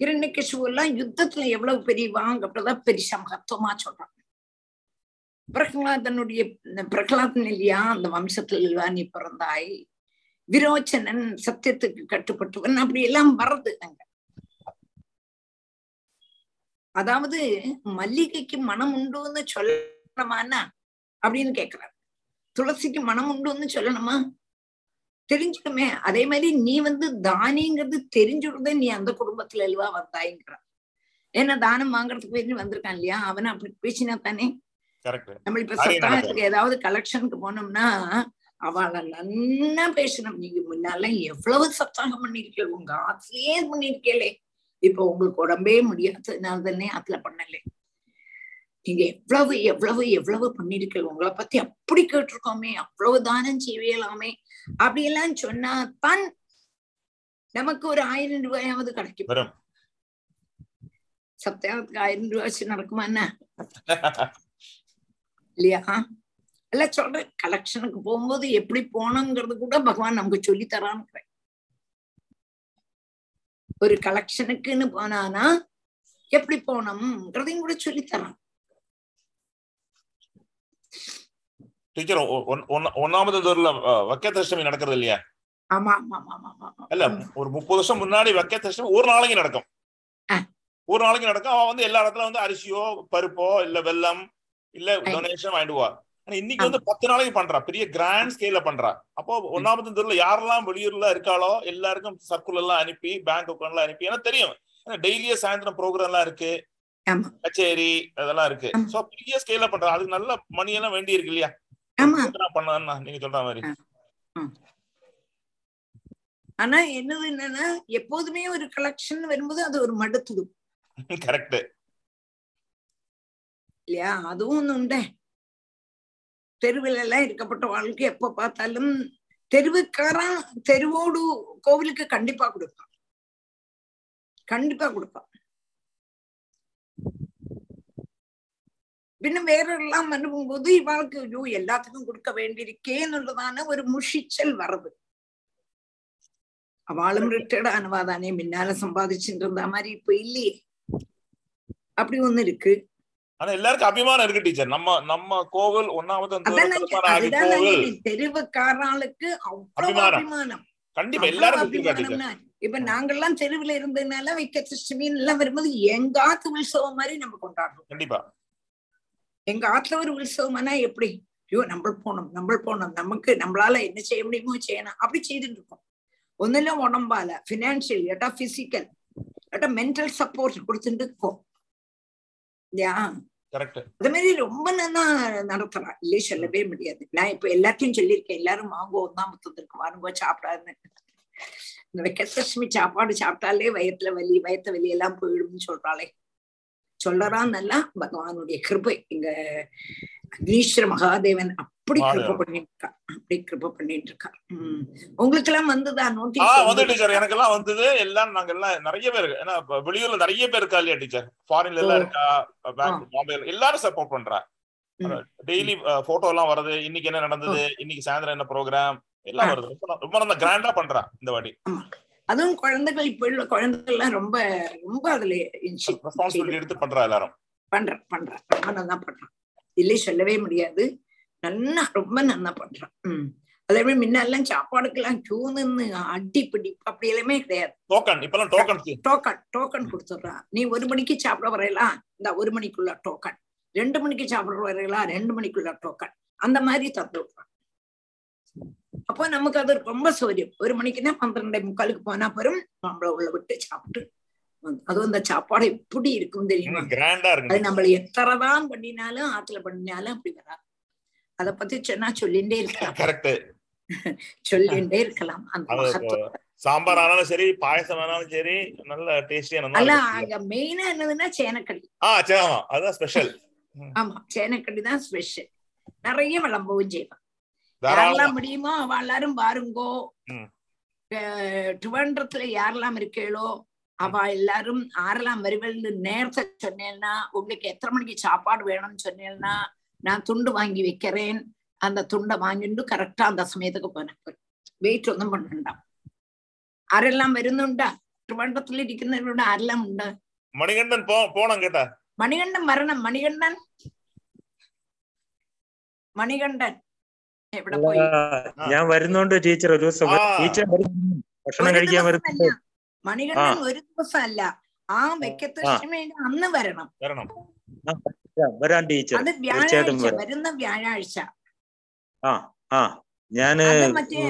இரண்யகசிபு எல்லாம் யுத்தத்துல எவ்வளவு பெரியவாங்க அப்படிதான் பெருசா மகத்துவமா சொல்றான் பிரகலாதனுடைய பிரகலாதன் இல்லையா? அந்த வம்சத்துல நீ பிறந்தாய். விரோச்சனன் சத்தியத்துக்கு கட்டுப்பட்டவன் அப்படி எல்லாம் வர்றது அங்க. அதாவது மல்லிகைக்கு மனம் உண்டுன்னு சொல்லணுமானா அப்படின்னு கேக்குறாரு. துளசிக்கு மனம் உண்டுன்னு சொல்லணுமா? தெரிஞ்சுக்கணுமே. அதே மாதிரி நீ வந்து தானிங்கிறது தெரிஞ்சுடுதே நீ அந்த குடும்பத்துல எல்வா வந்தாய்ங்கிற ஏன்னா தானம் வாங்குறதுக்கு வேண்டி வந்திருக்கான் இல்லையா? அவனை அப்படி பேசினா தானே நம்ம இப்ப சத்தானத்துக்கு ஏதாவது கலெக்ஷனுக்கு போனோம்னா அவளை நன்னா பேசணும். நீங்க முன்னால எவ்வளவு சத்தாகம் பண்ணிருக்கீங்க? உங்க ஆத்துலயே பண்ணிருக்கீங்களே. இப்ப உங்களுக்கு உடம்பே முடியாததுனால தானே ஆத்துல பண்ணல. நீங்க எவ்வளவு எவ்வளவு எவ்வளவு பண்ணிருக்கீங்க? உங்களை பத்தி அப்படி கேட்டிருக்கோமே அவ்வளவு தானம் செய்யலாமே அப்படியெல்லாம் சொன்னா தான் நமக்கு ஒரு ஆயிரம் ரூபாயாவது கிடைக்கும். வரும். சத்தியாகத்துக்கு ஆயிரம் ரூபாய் வச்சு நடக்குமா என்ன? இல்லையா? இல்ல சொல்றேன் கலெக்ஷனுக்கு போகும்போது எப்படி போனோங்கிறது கூட பகவான் நமக்கு சொல்லி தரான்னு ஒரு கலெக்ஷனுக்குன்னு போனானா எப்படி போனோம்ங்கிறதையும் கூட சொல்லி தரான். டீச்சர் ஒன்னாமது தூரில் வக்கத்தஷ்டமி நடக்கிறது இல்லையா? ஆமா ஆமா ஆமா ஆமா ஆமா இல்ல ஒரு முப்பது வருஷம் முன்னாடி வக்கத்தஷ்டமி ஒரு நாளைக்கு நடக்கும். ஒரு நாளைக்கு நடக்கும் அவன் வந்து எல்லா இடத்துல வந்து அரிசியோ பருப்போ இல்ல வெல்லம் இல்ல டொனேஷன் வாங்கிடுவா ஆனா இன்னைக்கு வந்து பத்து நாளைக்கு பண்றா. பெரிய கிராண்ட் ஸ்கேல்ல பண்றா. அப்போ ஒன்னாமத்து தெருல யாரெல்லாம் வெளியூர்ல இருக்காளோ எல்லாருக்கும் சர்க்குலர் எல்லாம் அனுப்பி பேங்க் அக்கௌண்ட் எல்லாம் அனுப்பி. ஏன்னா தெரியும். டெய்லியே சாயந்தரம் ப்ரோக்ராம் எல்லாம் இருக்கு. கச்சேரி அதெல்லாம் இருக்கு. சோ பெரிய ஸ்கேல்ல பண்றா. அதுக்கு நல்ல மணி எல்லாம் வேண்டி இருக்கு இல்லையா? பண்ணா நீங்க சொல்ற மாதிரி. ஆனா என்னது என்னன்னா எப்போதுமே ஒரு கலெக்ஷன் வரும்போது அது ஒரு மடுத்துடும். [LAUGHS] கரெக்ட் இல்லையா? அதுவும் ஒண்ணு உண்டே. தெருவில் எல்லாம் இருக்கப்பட்டவாளுக்கு எப்ப பார்த்தாலும் தெருவுக்காரன் தெருவோடு கோவிலுக்கு கண்டிப்பா கொடுப்பான் கண்டிப்பா கொடுப்பான் പിന്നെ വേറെല്ലാം അനുഭവം ഇവാൾക്ക് ഒരു എല്ലാത്തിനും കൊടുക്ക വേണ്ടിയിരിക്കേ എന്നുള്ളതാണ് ഒരു മുഷിച്ചൽ വറവ് അവളും റിട്ടയർഡ് അനുവാദാനേ പിന്നാലെ സമ്പാദിച്ചിട്ട് മാതിരി ഇപ്പൊ ഇല്ലേ അപ്പടി ഒന്നിരിക്ക് ஆனா எல்லாருக்கும் அபிமானம் இருக்கு டீச்சர். நம்ம நம்ம கோவில் தெருவுக்காரர்களுக்கு அவ்வளவு அபிமானம். கண்டிப்பா எல்லாரும் டீச்சர். இப்ப நாங்கெல்லாம் தெருவுல இருந்ததுனால வைக்க சிஸ்டமின் எல்லாம் வரும்போது எங்காத்து உற்சவம் மாதிரி நம்ம கொண்டாடுறோம். கண்டிப்பா. எங்க ஆத்துல ஒரு உற்சவம்னா எப்படி? ஐயோ நம்ம போனோம் நம்ம போனோம். நமக்கு நம்மளால என்ன செய்ய முடியுமோ செய்யணும். அப்படி செய்துட்டு இருக்கோம். ஒன்னுல உடம்பால பினான்சியல் ஏட்டா பிசிக்கல் ஏட்டா மென்டல் சப்போர்ட் கொடுத்துட்டு இருக்கோம். இல்லையா? அது மாதிரி ரொம்ப நல்லா நடத்தலாம் இல்லையே சொல்லவே முடியாது. நான் இப்ப எல்லாத்தையும் சொல்லியிருக்கேன். எல்லாரும் வாங்கோ ஒன்னாமத்ததுக்கு வாருங்கோ சாப்பிடாதுன்னு. இந்த வெக்கத்தஷ்மி சாப்பாடு சாப்பிட்டாலே வயத்துல வலி வயத்த வலி எல்லாம் போயிடும்னு சொல்றாளே. சொல்லறான் நல்லா பகவானுடைய கிருபை. இங்க அக்னீஸ்வர மகாதேவன் அப்படி கிருப பண்ணிட்டு இருக்கா அப்படி கிருப பண்ணிட்டு இருக்கா உங்களுக்கு எல்லாம் வந்துதா நோட்டீஸ் டீச்சர் எனக்கு எல்லாம் வந்தது. எல்லாம் நாங்க எல்லாம் நிறைய பேர். ஏன்னா வெளியூர்ல நிறைய பேர் இருக்கா இல்லையா டீச்சர் ஃபாரின்ல எல்லாம். இருக்கா? பாம்பே எல்லாரும் சப்போர்ட் பண்றா. டெய்லி போட்டோ எல்லாம் வருது இன்னைக்கு என்ன நடந்தது இன்னைக்கு சாயந்தரம் என்ன ப்ரோக்ராம் எல்லாம். வருது. ரொம்ப ரொம்ப கிராண்டா பண்றா இந்த வாட்டி. அதுவும் குழந்தைகள் இப்ப உள்ள குழந்தைகள் எல்லாம் ரொம்ப ரொம்ப அதுல எடுத்து பண்றா எல்லாரும். பண்ற பண்ற. நல்லா பண்றான் இல்லை சொல்லவே முடியாது. நல்லா ரொம்ப நல்லா பண்றான் உம் அதே மாதிரி முன்னெல்லாம் சாப்பாடுக்கெல்லாம் கியூ நின்னு அடிப்பிடி அப்படி எல்லாமே கிடையாது. டோக்கன் டோக்கன் கொடுத்துடுறான். நீ ஒரு மணிக்கு சாப்பிட வரையலாம் இந்த ஒரு மணிக்குள்ள டோக்கன் ரெண்டு மணிக்கு சாப்பிட வரையலாம் ரெண்டு மணிக்குள்ள டோக்கன் அந்த மாதிரி தந்து விடுறான் அப்போ நமக்கு அது ரொம்ப சௌரியம். ஒரு மணிக்குன்னா பன்னிரெண்டே முக்காலுக்கு போனா பெரும் நம்மள உள்ள விட்டு சாப்பிட்டு அதுவும் இந்த சாப்பாடு எப்படி இருக்கும் தெரியுமா? அது நம்மள எத்தனைதான் பண்ணினாலும் ஆத்துல பண்ணினாலும் அப்படி வராது. அத பத்தி சொன்னா சொல்லிண்டே இருக்கலாம். சொல்லிண்டே இருக்கலாம். அந்த சாம்பார் ஆனாலும் சரி பாயசம் ஆனாலும் சரி நல்ல டேஸ்டியா நல்லா. அங்க மெயினா என்னதுன்னா சேனக்கடி. ஆ அதுதான் ஸ்பெஷல் [LAUGHS] ஆமா சேனக்கடி தான் ஸ்பெஷல் நிறைய விளம்பவும் செய்வான். யாரெல்லாம் முடியுமோ அவ எல்லாரும் பாருங்கோ. திருவனந்தபுரத்துல யாரெல்லாம் இருக்கீங்களோ அவ எல்லாரும் ஆரெல்லாம் வருவல்னு நேரத்தை சொன்னேன்னா உங்களுக்கு எத்தனை மணிக்கு சாப்பாடு வேணும்னு சொன்னேன்னா நான் துண்டு வாங்கி வைக்கிறேன் அந்த துண்டை வாங்கிட்டு கரெக்டா அந்த സമയത്തൊക്കെ പോനപ്പോ വെയിറ്റ് ഒന്നും പണ്ടണ്ട ആരെല്ലാം വരുന്നുണ്ട് ട്രിവാൻഡ്രത്തിൽ ഇരിക്കുന്നവരോട് ആരെല്ലാം ഉണ്ട് மணிகண்டன் போ போனோம் கேட்டா മണികണ്ഠൻ വരണം മണികണ്ഠൻ മണികണ്ഠൻ എവിടെ പോയി ഞാൻ വരുന്നുണ്ട് ടീച്ചർ ഒരു ദിവസം ആ. ടീച്ചർ വരുന്നു. ഭക്ഷണം ഒരു കഴിക്കാൻ ദിവസമല്ല വരുന്നുണ്ട് മണികണ്ഠൻ. ഒരു ദിവസമല്ല. ആ വെക്കത്തഷ്ടമിയുടെ അന്ന് വരണം. വരാൻ ടീച്ചർ. അത് വ്യാഴാഴ്ച വരാം. വരുന്ന വ്യാഴാഴ്ച. ഞാൻ മറ്റേ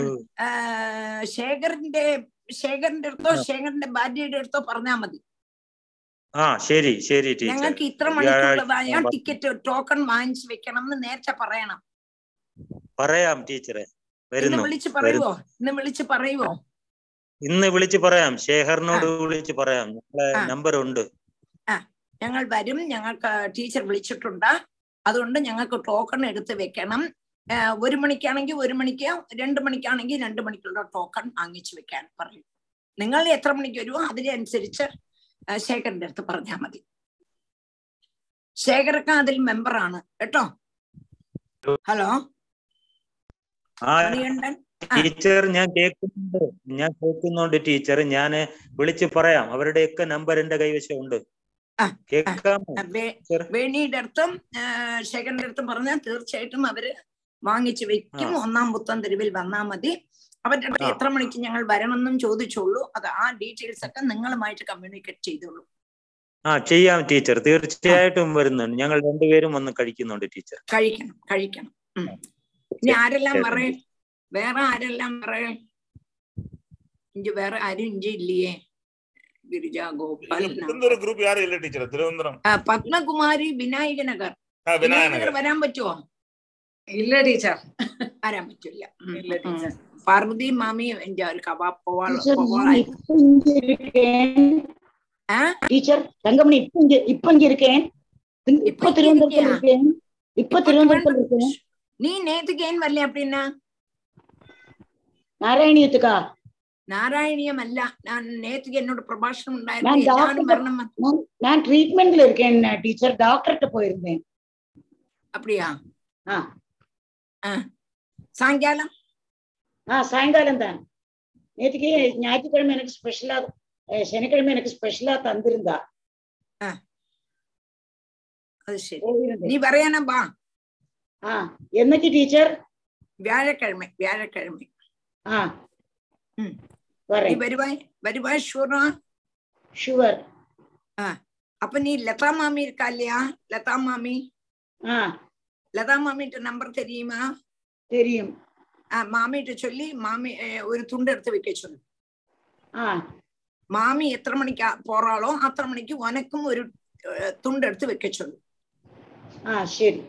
ശേഖറിന്റെ ശേഖറിന്റെ അടുത്തോ ശേഖറിന്റെ ഭാര്യയുടെ അടുത്തോ പറഞ്ഞാ മതി. ആ ശരി ശരി ടീച്ചർ. ഞങ്ങൾക്ക് ഇത്ര മണിക്കുള്ളതായ ടിക്കറ്റ് ടോക്കൺ വാങ്ങിച്ചു വെക്കണം എന്ന് നേരത്തെ പറയണം. പറയാം ടീച്ചറെ. വരുന്നു വിളിച്ച് പറയുവോ? ഇന്ന് വിളിച്ച് പറയുവോ? ഇന്ന് വിളിച്ച് പറയാം. ശേഖറിനോട് വിളിച്ച് പറയാം. ഞങ്ങളെ നമ്പർ ഉണ്ട് ഞങ്ങൾ വരും. ഞങ്ങൾക്ക് ടീച്ചർ വിളിച്ചിട്ടുണ്ട്. അതുകൊണ്ട് ഞങ്ങൾക്ക് ടോക്കൺ എടുത്ത് വെക്കണം. ഒരു മണിക്കാണെങ്കിൽ ഒരു മണിക്ക് രണ്ട് മണിക്കാണെങ്കിൽ രണ്ട് മണിക്കുള്ള ടോക്കൺ വാങ്ങിച്ചു വെക്കാൻ പറയും നിങ്ങൾ എത്ര മണിക്ക് വരുമോ അതിനനുസരിച്ച് ശേഖരന്റെ ശേഖറിന്റെ അടുത്ത് പറഞ്ഞാൽ മതി. ശേഖരക്ക അതിൽ മെമ്പറാണ് കേട്ടോ? ഹലോ മണികണ്ഠൻ ടീച്ചർ ഞാൻ കേൾക്കുന്നുണ്ട്. ഞാൻ കേൾക്കുന്നുണ്ട് ടീച്ചർ. ഞാൻ വിളിച്ചു പറയാം. അവരുടെയൊക്കെ നമ്പർ എന്റെ കൈവശം ഉണ്ട് ആ, കേൾക്കാമോ? ആ, വേ- വേണിയുടെ അടുത്തും ശേഖരന്റെ അടുത്തും പറഞ്ഞാൽ തീർച്ചയായിട്ടും അവർ വാങ്ങിച്ചു വെക്കും. ഒന്നാം പുത്തൻ തെരുവിൽ വന്നാ മതി. അവരുടെ അടുത്ത് എത്ര മണിക്ക് ഞങ്ങൾ വരണമെന്നും ചോദിച്ചോളൂ അത് ആ ഡീറ്റെയിൽസ് ഒക്കെ നിങ്ങളുമായിട്ട് കമ്മ്യൂണിക്കേറ്റ് ചെയ്തോളൂ. ആ ചെയ്യാം ടീച്ചർ. തീർച്ചയായിട്ടും വരുന്നുണ്ട്. ഞങ്ങൾ രണ്ടുപേരും വന്ന് കഴിക്കുന്നുണ്ട് ടീച്ചർ. കഴിക്കണം കഴിക്കണം. ഇനി ആരെല്ലാം. പറയും വേറെ ആരെല്ലാം പറയും ഇഞ്ചി വേറെ ആരും ഇഞ്ചി ഇല്ലയേ ഗിരിജ ഗോപാൽ തിരുവനന്തപുരം ഗ്രൂപ്പ് ആരും ഇല്ല ടീച്ചർ തിരുവനന്തപുരം ആ, പത്മകുമാരി വിനായക നഗർ ആ വിനായക വിനായക നഗർ വരാൻ പറ്റുമോ ഇല്ല ടീച്ചർ വരാൻ പറ്റില്ല ഉം, ഇല്ല ഉം. ടീച്ചർ പാർവതി മാമി എന്റെ ഒരു കബാബ് പോവാൾ ടീച്ചർ ഞാൻ പോവാളായി இப்ப இங்க இருக்கேன் ஆ? டீச்சர் தங்கமணி இப்ப இங்க இப்ப இங்க இருக்கேன் திரு- இப்ப இப்ப இங்க திருவனந்தபுரத்துல இருக்கியா? இருக்கேன் இப்ப இப்ப திருவனந்தபுரத்துல இருக்கேன் நீ நேத்துக்கு ஏன் வரல அப்படின்னா நாராயணியத்துக்கா நாராயணியம் அல்ல நான் நேத்துக்கு என்னோட பிரபாஷணம் நான் ഉണ്ടായിരുന്നു எல்லாரும் டாக்டர் வரணும் நான் நான் ட்ரீட்மெண்ட்ல இருக்கேன் டீச்சர் டாக்டர்கிட்ட போயிருந்தேன் அப்படியா ஆ ஆ சாயங்காலம் ஆ சாயங்காலம் தான் நேற்றுக்கு ஞாயிற்றுக்கிழமை எனக்கு ஸ்பெஷலா அஹ், சனிக்கிழமை எனக்கு ஸ்பெஷலா தந்திருந்தா அது சரி போயிருந்தேன் நீ வரையானா பா ஆ என்னைக்கு டீச்சர் வியாழக்கிழமை வியாழக்கிழமை ஆ ம். நீ வரேன் வருவாய் வருவாய் ஷூரா ஷுவர் அப்ப நீ லதா மாமி இருக்கா இல்லையா லதா மாமி ஆ லதா மாமிட்ட நம்பர் தெரியுமா தெரியும் ஆ, மாமிட்ட சொல்லி மாமி அஹ், ஒரு துண்டு எடுத்து வைக்க சொல்லு ஆ மாமி எத்தனை மணிக்கு ஆ- போறாளோ அத்தனை மணிக்கு உனக்கும் ஒரு அஹ், துண்டு எடுத்து வைக்க சொல்லு ஆ சரி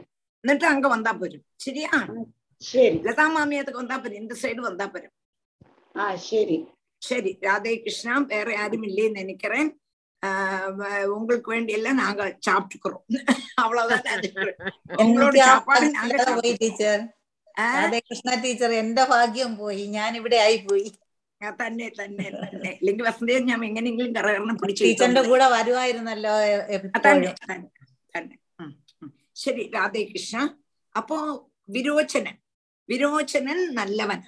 എന്നിട്ട് அங்க வந்தா போரும் சரியா சரி லதா மாமி அதுக்கு வந்தா போரும் இந்த சைடு வந்தா போரும் ஆ சரி சரி ராதே கிருஷ்ணா வேற யாரும் இல்லைன்னு நினைக்கிறேன் ஆஹ் வ- உங்களுக்கு வேண்டியெல்லாம் நாங்க சாப்பிட்டுக்கிறோம் அவ்வளவுதான் அது. உங்களோட എനിക്ക് ആ சாப்பாடு ഭാഗ്യം நாங்க ഇല്ലാതെ പോയി சாப்பிட்டுக்கிறோம். ടീച്ചർ ആ? അതെ കൃഷ്ണ ടീച്ചർ എന്റെ ഭാഗ്യം പോയി ഞാൻ ഇവിടെ ആയി പോയി ആ, തന്നെ തന്നെ തന്നെ ഇല്ലെങ്കിൽ വസന്തയെ ഞാൻ എങ്ങനെയെങ്കിലും കറകരണം പിടിച്ചു ടീച്ചറിന്റെ കൂടെ വരുമായിരുന്നല്ലോ എ- തന്നെ എപ്പോഴും തന്നെ തന്നെ ഉം, ഉം. ശരി രാധേ കൃഷ്ണ അപ്പോ വിരോചനൻ விரோச்சனன் நல்லவன்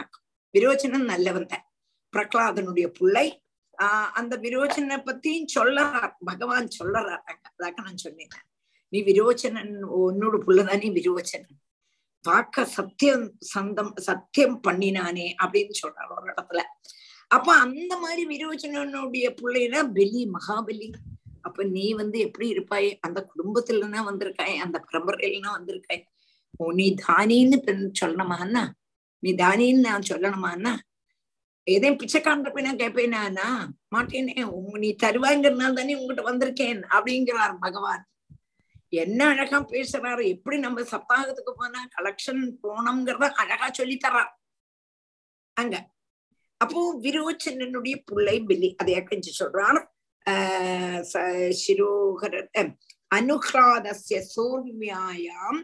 விரோச்சனன் நல்லவன் தான். பிரகலாதனுடைய பிள்ளை. ஆஹ் அந்த விரோச்சனை பத்தியும் சொல்லறார். பகவான் சொல்லறார். அங்க அதாக்க நான் சொன்னேன். நீ விரோச்சனன் உன்னோட புள்ளதானே விரோச்சனன். பார்க்க சத்தியம் சந்தம் சத்தியம் பண்ணினானே அப்படின்னு சொல்றார் ஒரு இடத்துல. அப்ப அந்த மாதிரி விரோச்சனனுடைய பிள்ளைனா பலி மகாபலி. அப்ப நீ வந்து எப்படி இருப்பாய்? அந்த குடும்பத்துலன்னா வந்திருக்காய் அந்த பரம்பரையிலன்னா வந்திருக்காய். நீ தானின்னு சொல்லணுமான்னா நீ தானின்னு நான் சொல்லணுமான்னா ஏதே பிச்சைக்காரன் போய் நான் கேட்பேனா மாட்டேனே. உங்க நீ தருவாங்கிறதுனால தானே உங்ககிட்ட வந்திருக்கேன் அப்படிங்கிறார் பகவான். என்ன அழகா பேசுறாரு எப்படி நம்ம சப்தாகத்துக்கு போனா கலெக்ஷன் போனோம்ங்கிறத அழகா சொல்லி தர்றார் அங்க. அப்போ விரோச்சனனுடைய பிள்ளை பில்லி அதை கஞ்சி சொல்றான். ஆஹ் சிரோகர அனுகிராதசிய சோர்மியாயாம்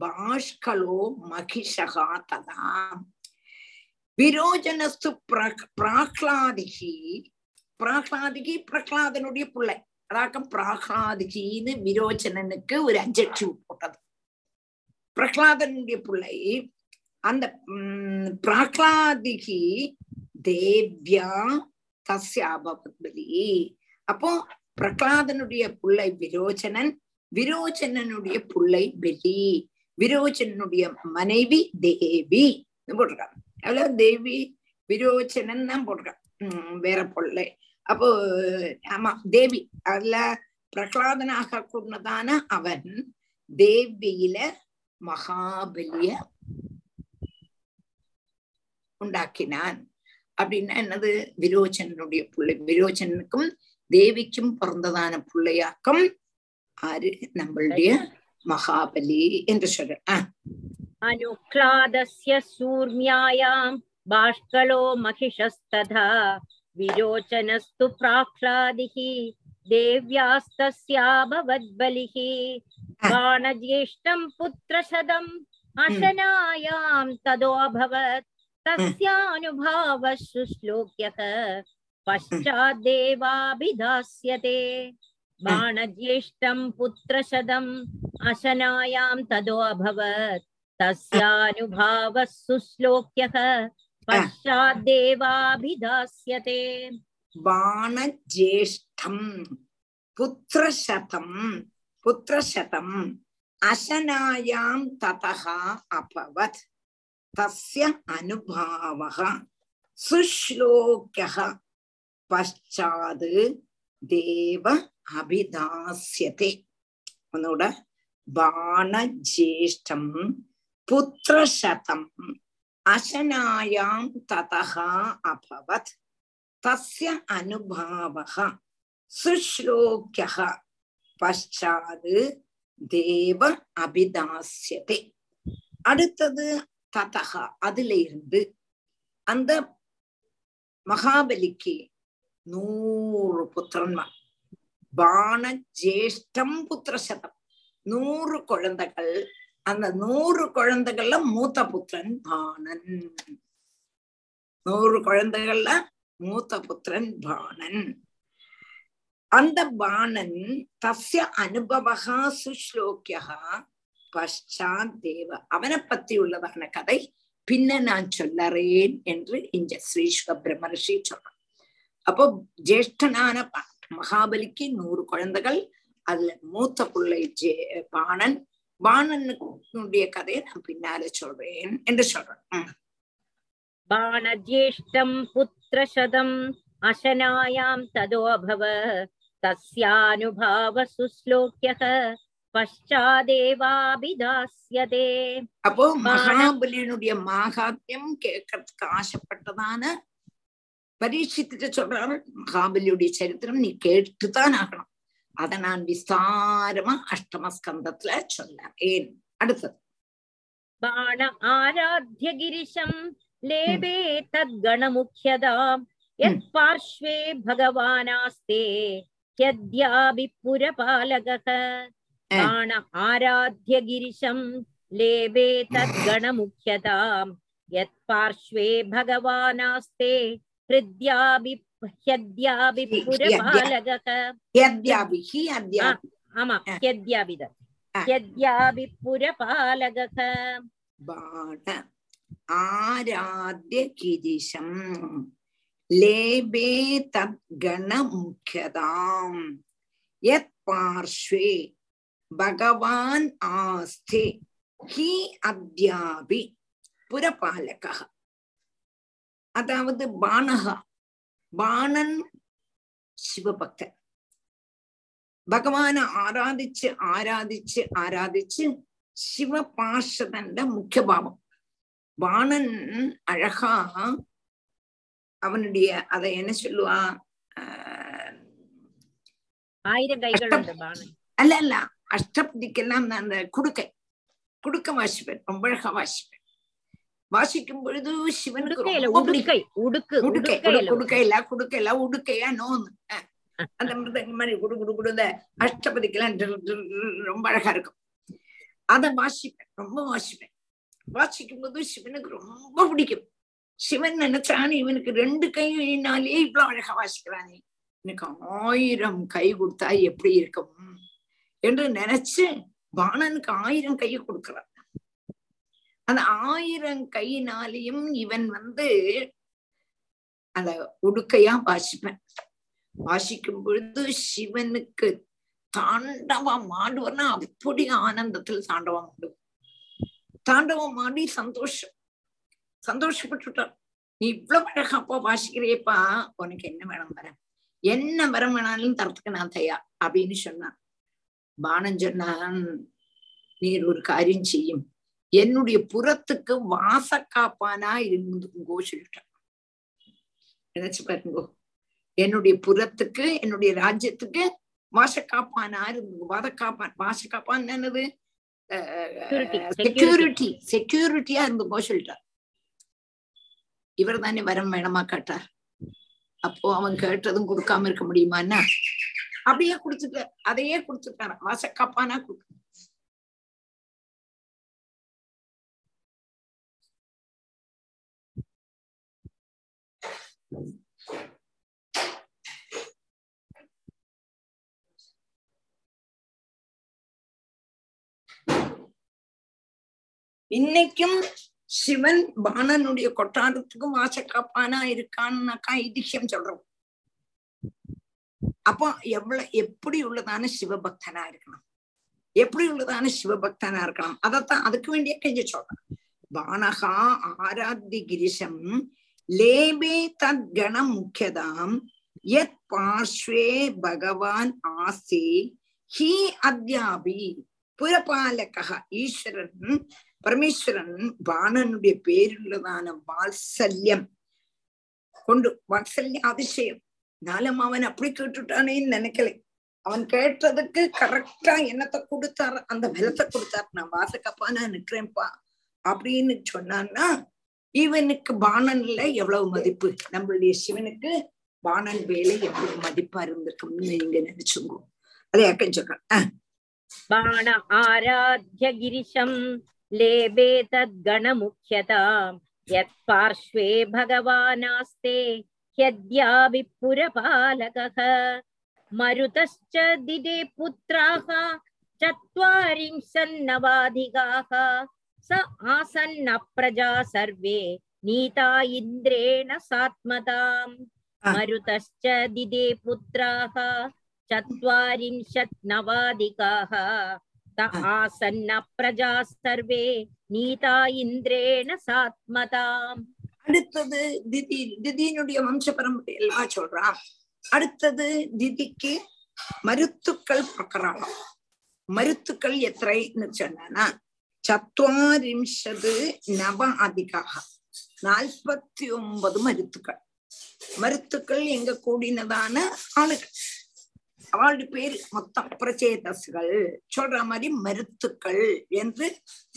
பாஷ்கலோ மகிஷகா ததா. விரோஜனஸ்து பிர- பிராக்லாதிகி பிராக்லாதிகி பிரகலாதனுடைய பிள்ளை. அதாக்கம் பிராக்லாதிகின்னு விரோச்சனனுக்கு ஒரு அஜெக்டிவ் போட்டது. பிரகலாதனுடைய பிள்ளை அந்த உம், பிராக்லாதிகி தேவ்யா தஸ்ய பலி அப்போ பிரகலாதனுடைய பிள்ளை விரோச்சனன் விரோச்சனனுடைய பிள்ளை பலி விரோச்சனனுடைய மனைவி தேவி போட்டிருக்காங்க. அவ்வளவு தேவி விரோச்சனன் தான் போட்டிருக்கான் உம் வேற பொருள். அப்போ ஆமா தேவி. அதுல பிரகலாதனாக கூடதான அவன் தேவியில மகாபலிய உண்டாக்கினான். அப்படின்னா என்னது? விரோச்சனனுடைய பிள்ளை. விரோச்சனுக்கும் தேவிக்கும் பிறந்ததான பிள்ளையாக்கம் ஆறு நம்மளுடைய மகாபலி என்று சொல்ற ஆஹ் अनुक्लादस्य सूर्म्यायां बाष्कलो महिषस्तथा विरोचनस्तु प्राह्लादिः देव्यास्तस्याभवद्बलिः बाणज्येष्ठं पुत्रशदम् अशनायां तदोऽभवत् तस्यानुभावः शुश्लोक्यः पश्चाद्देवाभिधास्यते बाणज्येष्ठं पुत्रशदम् अशनायां तदोऽभवत् तस्यानुभावः सुश्लोक्यः पश्चाद्देवाभिधास्यते बाणज्येष्ठम् पुत्रशतम् पुत्रशतम् अशनायां ततः अभवत् तस्य अनुभावः सुश्लोक्यः पश्चात् देव அபிதாசியதே. உன்னோட பானஜேஷ்டம் புத்திரசதம் அசனாயாம் ததகா அபவத் தஸ்ய அனுபாவக சுஷ்லோக்கியः பஷாது தேவ அபிதாசியதே. அடுத்தது ததகா அதுல இருந்து அந்த மகாபலிக்கு நூறு புத்திரன்மார். பான ஜேஷ்டம் புத்திரசதம். நூறு குழந்தைகள் அந்த நூறு குழந்தைகள்ல மூத்த புத்திரன் பாணன். நூறு குழந்தைகள்ல மூத்த புத்திரன் பாணன். அந்த பாணன் தஸ்ய அனுபவகா சுஷ்லோக்கியா பஷாத் தேவ. அவனை பத்தி உள்ளதான கதை பின்ன நான் சொல்லறேன் என்று இங்க ஸ்ரீஸ்வ பிரம்மரிஷி சொல்றான் அப்போ ஜேஷ்டனான மகாபலிக்கு நூறு குழந்தைகள் அதுல மூத்த பிள்ளை ஜே பாணன். பாணனுடைய கதையை நான் பின்னால சொல்றேன் என்று சொல்றேன். பாணஜேஷ்டம் புத்திரசதம் அசனாயாம் ததோபவ தஸ்யானுபாவ சுஸ்லோக்கிய பஷ்டாதேவாபிதாசியதே அப்போ மகாபலியனுடைய மாகாத்தியம் கேட்கறதுக்கு ஆசைப்பட்டதான பரீட்சித்துட்டு சொல்றாரு மகாபலியுடைய சரித்திரம் நீ கேட்டுதான் ஆகணும் அதை நான் விஸ்தாரமா அஷ்டம ஸ்கந்தத்துல சொல்லேன் அடுத்தது बाण आराध्य गिरिशं लेबे तद्गणमुख्यदाम् यत्पार्श्वे भगवानास्ते यद्यापि पुरपालकः बाण आराध्य गिरिशं लेबे तद्गणमुख्यताम् यत्पार्श्वे भगवानास्ते ஹிருத்யாபி ஹியத்யாபி புரபாலகக ஹியத்யாபி ஹி அத்யாபி ஆமா ஹியத்யாபி தான் ஹியத்யாபி புரபாலகக பாண ஆராத்ய கிரிஷம் லேபே தத்கண முக்கியதாம் யத் பார்ஷ்வே பகவான் ஆஸ்தே ஹி அத்யாபி புரபாலகக அதாவது பானகா பாணன் சிவபக்தன் பகவான ஆராதிச்சு ஆராதிச்சு ஆராதிச்சு சிவ பார்ஷதன்ட முக்கிய பாவம். பாணன் அழகா அவனுடைய அதை என்ன சொல்லுவா? அல்ல அல்ல. அஷ்டப்திக்கெல்லாம் அந்த குடுக்கை. குடுக்க வாசிப்பேன் ரொம்ப அழகா வாசிப்பேன் வாசிக்கும் பொழுது சிவனுக்கு உடுக்கை உடுக்கு உடுக்கை உடுக்கையில குடுக்கையில உடுக்கையா நோந்து. அந்த மிருதங்க மாதிரி குடு குடு குடு இந்த அஷ்டபதிக்கெல்லாம் ரொம்ப அழகா இருக்கும். அதை வாசிப்பேன் ரொம்ப வாசிப்பேன். வாசிக்கும் போது சிவனுக்கு ரொம்ப பிடிக்கும். சிவன் நினைச்சான் இவனுக்கு ரெண்டு கையினாலே இவ்வளவு அழகா வாசிக்கிறானே. எனக்கு ஆயிரம் கை கொடுத்தா எப்படி இருக்கும்? என்று நினைச்சு பாணனுக்கு ஆயிரம் கையை கொடுக்கிறான். அந்த ஆயிரம் கையினாலையும் இவன் வந்து அந்த உடுக்கையா வாசிப்பேன். வாசிக்கும் பொழுது சிவனுக்கு தாண்டவம் ஆடுவனா அப்படி ஆனந்தத்தில் தாண்டவம் ஆடுவோம் தாண்டவம் ஆடி சந்தோஷம். சந்தோஷப்பட்டுட்டார் நீ இவ்வளவு அழகாப்பா வாசிக்கிறியப்பா உனக்கு என்ன வேணும் வர என்ன வரம் வேணாலும் தரத்துக்கு நான் தயார் அப்படின்னு சொன்னான். பானம் சொன்னான் நீர் ஒரு காரியம் செய்யும். என்னுடைய புறத்துக்கு வாசக்காப்பானா இருந்துங்கோ சொல்லிட்டான் நினைச்சு பாருங்கோ என்னுடைய புறத்துக்கு என்னுடைய ராஜ்யத்துக்கு வாசக்காப்பானா இருந்து வாதக்காப்பான் வாசக்காப்பான் என்னது? Security, செக்யூரிட்டி செக்யூரிட்டியா இருந்துங்கோ சொல்லிட்டார். இவர் தானே வரம் வேணமா கேட்டார். அப்போ அவன் கேட்டதும் கொடுக்காம இருக்க முடியுமான்னா? அப்படியே கொடுத்துட்டு அதையே கொடுத்துட்டாரு வாசக்காப்பானா கொடுக்க இன்னைக்கும் சிவன் பாணனுடைய கொட்டாரத்துக்கும் வாசக்காப்பானா இருக்கான்னாக்கா ஐதிஹ்யம் சொல்றோம். அப்போ எவ்வளவு எப்படி உள்ளதான சிவபக்தனா இருக்கணும்? எப்படி உள்ளதான சிவபக்தனா இருக்கணும்? அதத்தான் அதுக்கு வேண்டிய கெஞ்ச சொல்றேன் பானகா ஆராத்தி கிரிசம் லேபே தத் கணம் முக்கியதாம். யத் பார்ஷ்வே பகவான் ஆசே ஹி அத்யாபி. புறபாலகா ஈஸ்வரன் பரமேஸ்வரன் பாணனுடைய பேருள்ளதான வாத்சல்யம். கொண்டு வாத்சல்ய அதிசயம். நாலும் அவன் அப்படி கேட்டுட்டானேன்னு நினைக்கல. அவன் கேட்டதுக்கு கரெக்டா என்னத்தை கொடுத்தார் அந்த பலத்தை கொடுத்தார். நான் வாசக்கப்பா நான் நிக்கிறேன்ப்பா அப்படின்னு சொன்னான்னா இவனுக்கு பாணன்ல எவ்வளவு மதிப்பு நம்மளுடைய சிவனுக்கு பாணன் வேலை எவ்வளவு மதிப்பா இருந்திருக்கும்னு நீங்க நினைச்சுங்க அதை அக்கன் சொல்றேன் बाण आराध्य गिरिशम् लेबे तद्गणमुख्यता यत्पार्श्वे भगवानास्ते ह्यद्यापि पुरपालकः मरुतश्च दिदे पुत्राः चत्वारिंशन्नवाधिकाः स आसन्न प्रजा सर्वे नीता इन्द्रेण सात्मताम् मरुतश्च दिदे पुत्राः चत्वारिंशत् नवाधिकाः त आसन्न प्रजा सर्वे नीता इन्द्रेण सात्मताम् அடுத்தது திதி திதியினுடைய வம்ச பரம்பரை எல்லாம் சொல்றான் அடுத்தது திதிக்கு மருத்துக்கள் பிரகரணம் மருத்துக்கள் எத்தனைன்னு சொன்னா சத்வாரிம்சது நவ அதிகாக நாற்பத்தி ஒன்பது மருத்துக்கள் மருத்துக்கள் எங்க கூடினதான ஆளுகள். அவளுடைய பேர் மொத்தம் பிரச்சேதஸ்கள். சொல்ற மாதிரி மருத்துக்கள் என்று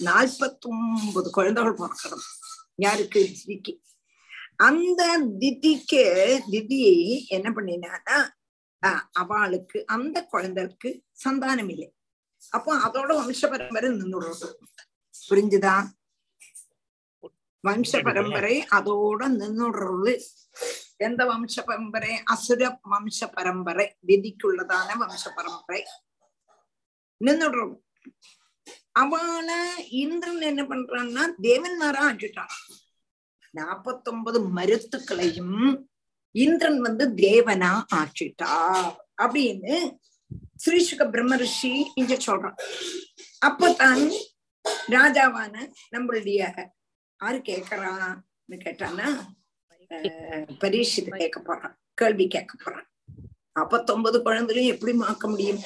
நாற்பத்தி ஒன்பது குழந்தைகள் பிறக்கிறது யாருக்கு? திதிக்கு. அந்த திதிக்கு திதி என்ன பண்ணினான்னா அவளுக்கு அந்த குழந்தைக்கு சந்தானம் இல்லை. அப்போ அதோட வம்ச பரம்பரை நின்றுடுறது புரிஞ்சுதா? வம்ச பரம்பரை அதோட நின்றுடுறது எந்த வம்ச பரம்பரை அசுர வம்ச பரம்பரை விதிக்குள்ளதான வம்ச பரம்பரை நின்றுடுறது அவள இந்திரன் என்ன பண்றான்னா தேவன்மாரா ஆக்கிட்டான். நாப்பத்தொன்பது மருத்துக்களையும் இந்திரன் வந்து தேவனா ஆக்கிட்டா அப்படின்னு ஸ்ரீசுக பிரம்ம ரிஷி இங்க சொல்றான். அப்பதான் ராஜாவான நம்மளுடைய யாரு கேக்குறான்னு கேட்டானா பரீட்சித்து கேட்க போறான் கேள்வி கேட்க போறான். அப்பத்தொன்பது குழந்தையும் எப்படி மாக்க முடியும்?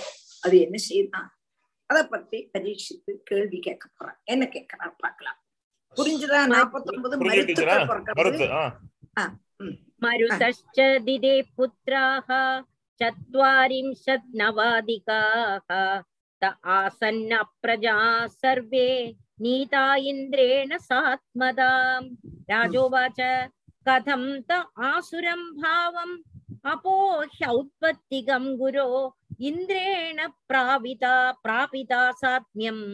அது என்ன செய்யுதான் அத பத்தி பரீட்சித்து கேள்வி கேட்க போறான். என்ன கேட்கறான் பாக்கலாம் புரிஞ்சுதா? நாப்பத்தொன்பது மருத்துவ பிறக்கிறது மருதே புத்திராக चत्वारिंशत् नवाधिकाः त आसन्न प्रजा सर्वे नीता इन्द्रेण सात्मदाम् राजोवाच कथं त आसुरं भावम् अपोह्यौत्पत्तिकं गुरो इन्द्रेण प्रापिता प्रापिता सात्म्यम्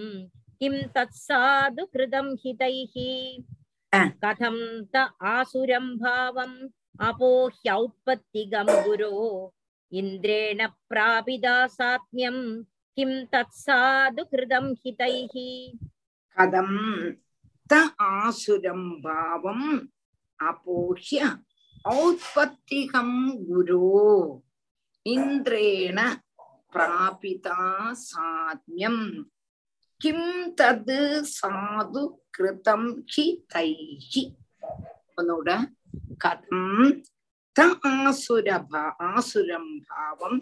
किं तत्साधु कृतं हितैः कथं त आसुरं भावम् अपोह्यौत्पत्तिकं गुरो इन्द्रेण प्रापिदा सात्म्यं किं तत्साधु कृतं हितैः कथं त आसुरं भावम् अपोह्य औत्पत्तिकं गुरो इन्द्रेण प्रापिता सात्म्यं किं तद् साधु कृतं हि तैः அவனோட கதம் ആസുരം ഭാവം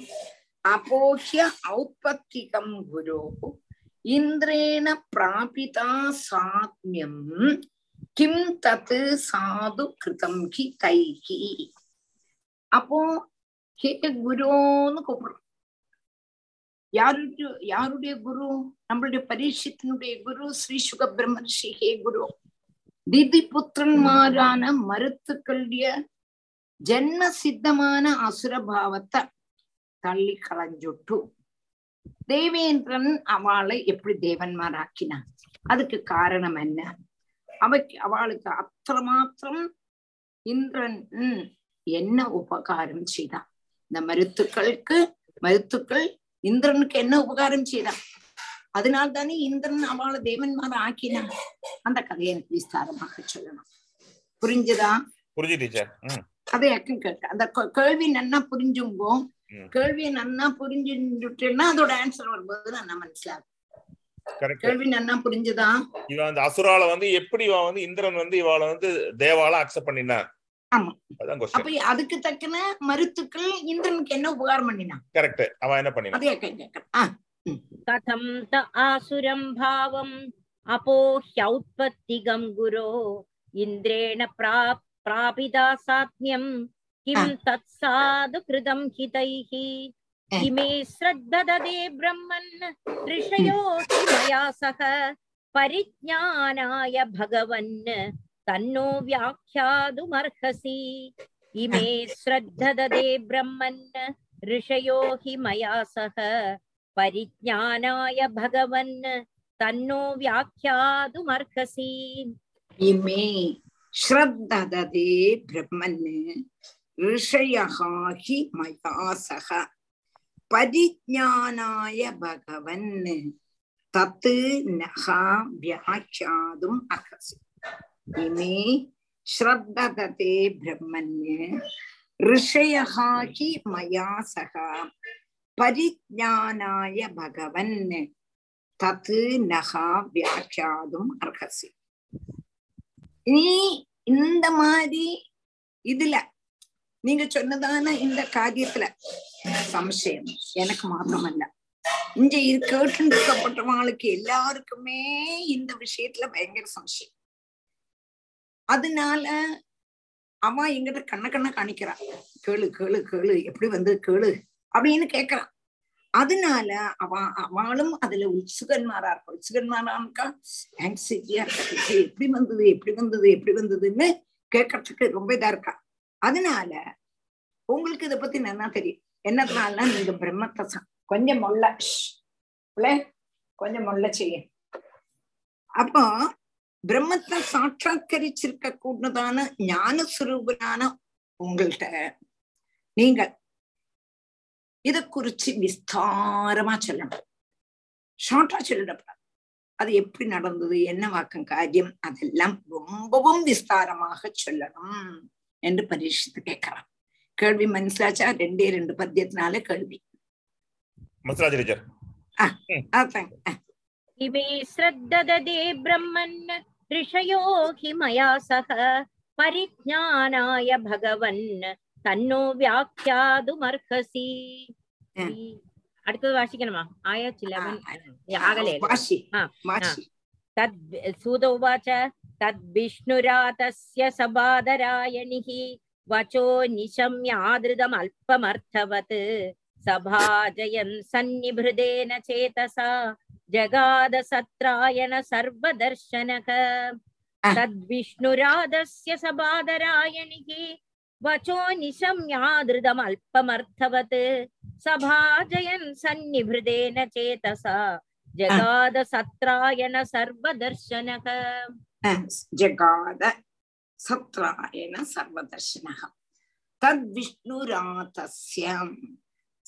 അപോഹ്യ ഔത്പത്തികം ഗുരോ ഇന്ദ്രേണ പ്രാപിതാ സാത്മ്യം കിം തത് സാധു കൃതം ഹി തൈഹി അപ്പോ ഹേ குருன்னு கூப்பிடுறோம் யாருடைய யாருடைய குரு நம்மளுடைய பரீட்சத்தினுடைய குரு ஸ்ரீ சுக பிரம்மர்ஷி ஹே குரு திதி புத்திரன்மாரான மருத்துக்களுடைய ஜென்ம சித்தமான அசுரபாவத்தை தள்ளி களைஞ்சுட்டு தேவேந்திரன் அவளை எப்படி தேவன்மாராக்கினான் அதுக்கு காரணம் என்ன அவைக்கு அவளுக்கு அத்தமாத்திரம் இந்திரன் என்ன உபகாரம் செய்தான் இந்த மருத்துக்களுக்கு மருத்துக்கள் இந்திரனுக்கு என்ன உபகாரம் செய்தான் அதனால் தானே இந்திரன் அவளை தேவன்மார ஆக்கினான் அந்த கதையை எனக்கு விஸ்தாரமாக சொல்லணும் புரிஞ்சுதா புரிஞ்சு டீச்சர் அதை யாக்கும் கேட்க அந்த கேள்வி நன்னா புரிஞ்சும்போம் கேள்வி நன்னா புரிஞ்சுட்டுன்னா அதோட ஆன்சர் வரும்போது நன்னா மனசிலாகும் கேள்வி நன்னா புரிஞ்சுதான் இவ அந்த அசுரால வந்து எப்படி இவன் வந்து இந்திரன் வந்து இவாள வந்து தேவால அக்செப்ட் பண்ணினார் ஆமா. அப்ப அதுக்கு தக்கன மருத்துக்கள் இந்திரனுக்கு என்ன உபகாரம் பண்ணினான்? கரெக்ட் அவன் என்ன பண்ணினா கதம் த ஆசுரம் பாவம். அபோஹ்யௌத்பத்திகம் குரோ. இந்திரேண பிராப்த गुरो इन्द्रेण प्रा प्रापिता सात्म्यं किं तत्साधु कृतं हितैः इमे श्रद्धददे ब्रह्मन् ऋषयो हि मया सह परिज्ञानाय भगवन् तन्नो व्याख्यातुमर्हसि इमे श्रद्धददे ब्रह्मन् ऋषयो हि मया सह परिज्ञानाय भगवन् तन्नो व्याख्यातुमर्हसि इमे ஸ்ரத்ததே பிரம்மன்னு ரிஷயஹாஹி மயாசக பரிஜானாய பகவன் தத்து நகா வியாக்கியாதும் அகசி. இமே ஸ்ரத்ததே பிரம்மன்னு ரிஷயஹாஹி மயாசக பரிஜானாய பகவன் தத்து நகா வியாக்கியாதும் அர்ஹசி நீ இந்த மாதிரி இதுல நீங்க சொன்னதான இந்த காரியத்துல சம்சயம் எனக்கு மாத்திரமல்ல இங்க கேட்டு இருக்கப்பட்டவங்களுக்கு எல்லாருக்குமே இந்த விஷயத்துல பயங்கர சம்சயம். அதனால அவன் எங்கிட்ட கண்ண கண்ண காணிக்கிறான் கேளு கேளு கேளு எப்படி வந்து கேளு அப்படின்னு கேக்குறான் அதனால அவ அவளும் அதுல உற்சுகன்மாரா இருக்கா உத்சுகன்மாரா இருக்கா ஆங்ஸைட்டியா இருக்கா? எப்படி வந்தது? எப்படி வந்தது? எப்படி வந்ததுன்னு கேட்கறதுக்கு ரொம்ப இதா இருக்கா? அதனால உங்களுக்கு இதை பத்தி நல்லா தெரியும். என்னதுனால நீங்க பிரம்மத்தை கொஞ்சம் மொள்ள ஷ்லே, கொஞ்சம் மொல்ல செய்ய. அப்போ பிரம்மத்தை சாட்சாத்கரிச்சிருக்க கூடதான ஞான சுரூபனான உங்கள்கிட்ட நீங்கள் இதை குறிச்சு விஸ்தாரமா சொல்லணும். ஷார்ட்டா சொல்லிடப்படாது அது எப்படி நடந்தது என்ன வாக்கம் காரியம் அதெல்லாம் ரொம்பவும் விஸ்தாரமாக சொல்லணும் என்று பரீட்சித்து கேட்கிறான் கேள்வி மனசிலாச்சா ரெண்டே ரெண்டு பத்தியத்தினால கேள்வி. பிரம்மன் ரிஷயோ ஹிமயா சக பரிஜானாய பகவன். தன்னோ வியாக்கியாதுமர்ஹசி அடுத்தது வாசிக்கணுமா? ஆயாச்சு லெவன் ஆகலே தத் சூத உவாச்ச. தத் விஷ்ணுராதஸ்ய சபாதராயணிஹி. வச்சோ நிஷம்யாதிருதம் அல்பமர்த்தவத். சபாஜயம் சந்நிபிருதேன சேதசா. ஜகாத சத்ராயண சர்வதர்ஷனக. தத்விஷ்ணுராதஸ்ய சபாதராயணிஹி. वचो निशम्यादृतम् अल्पमर्थवत् सभाजयन् सन्निभृतेन चेतसा जगाद सत्रायण सर्वदर्शनः जगाद सत्रायण सर्वदर्शनः तद्विष्णुरातस्य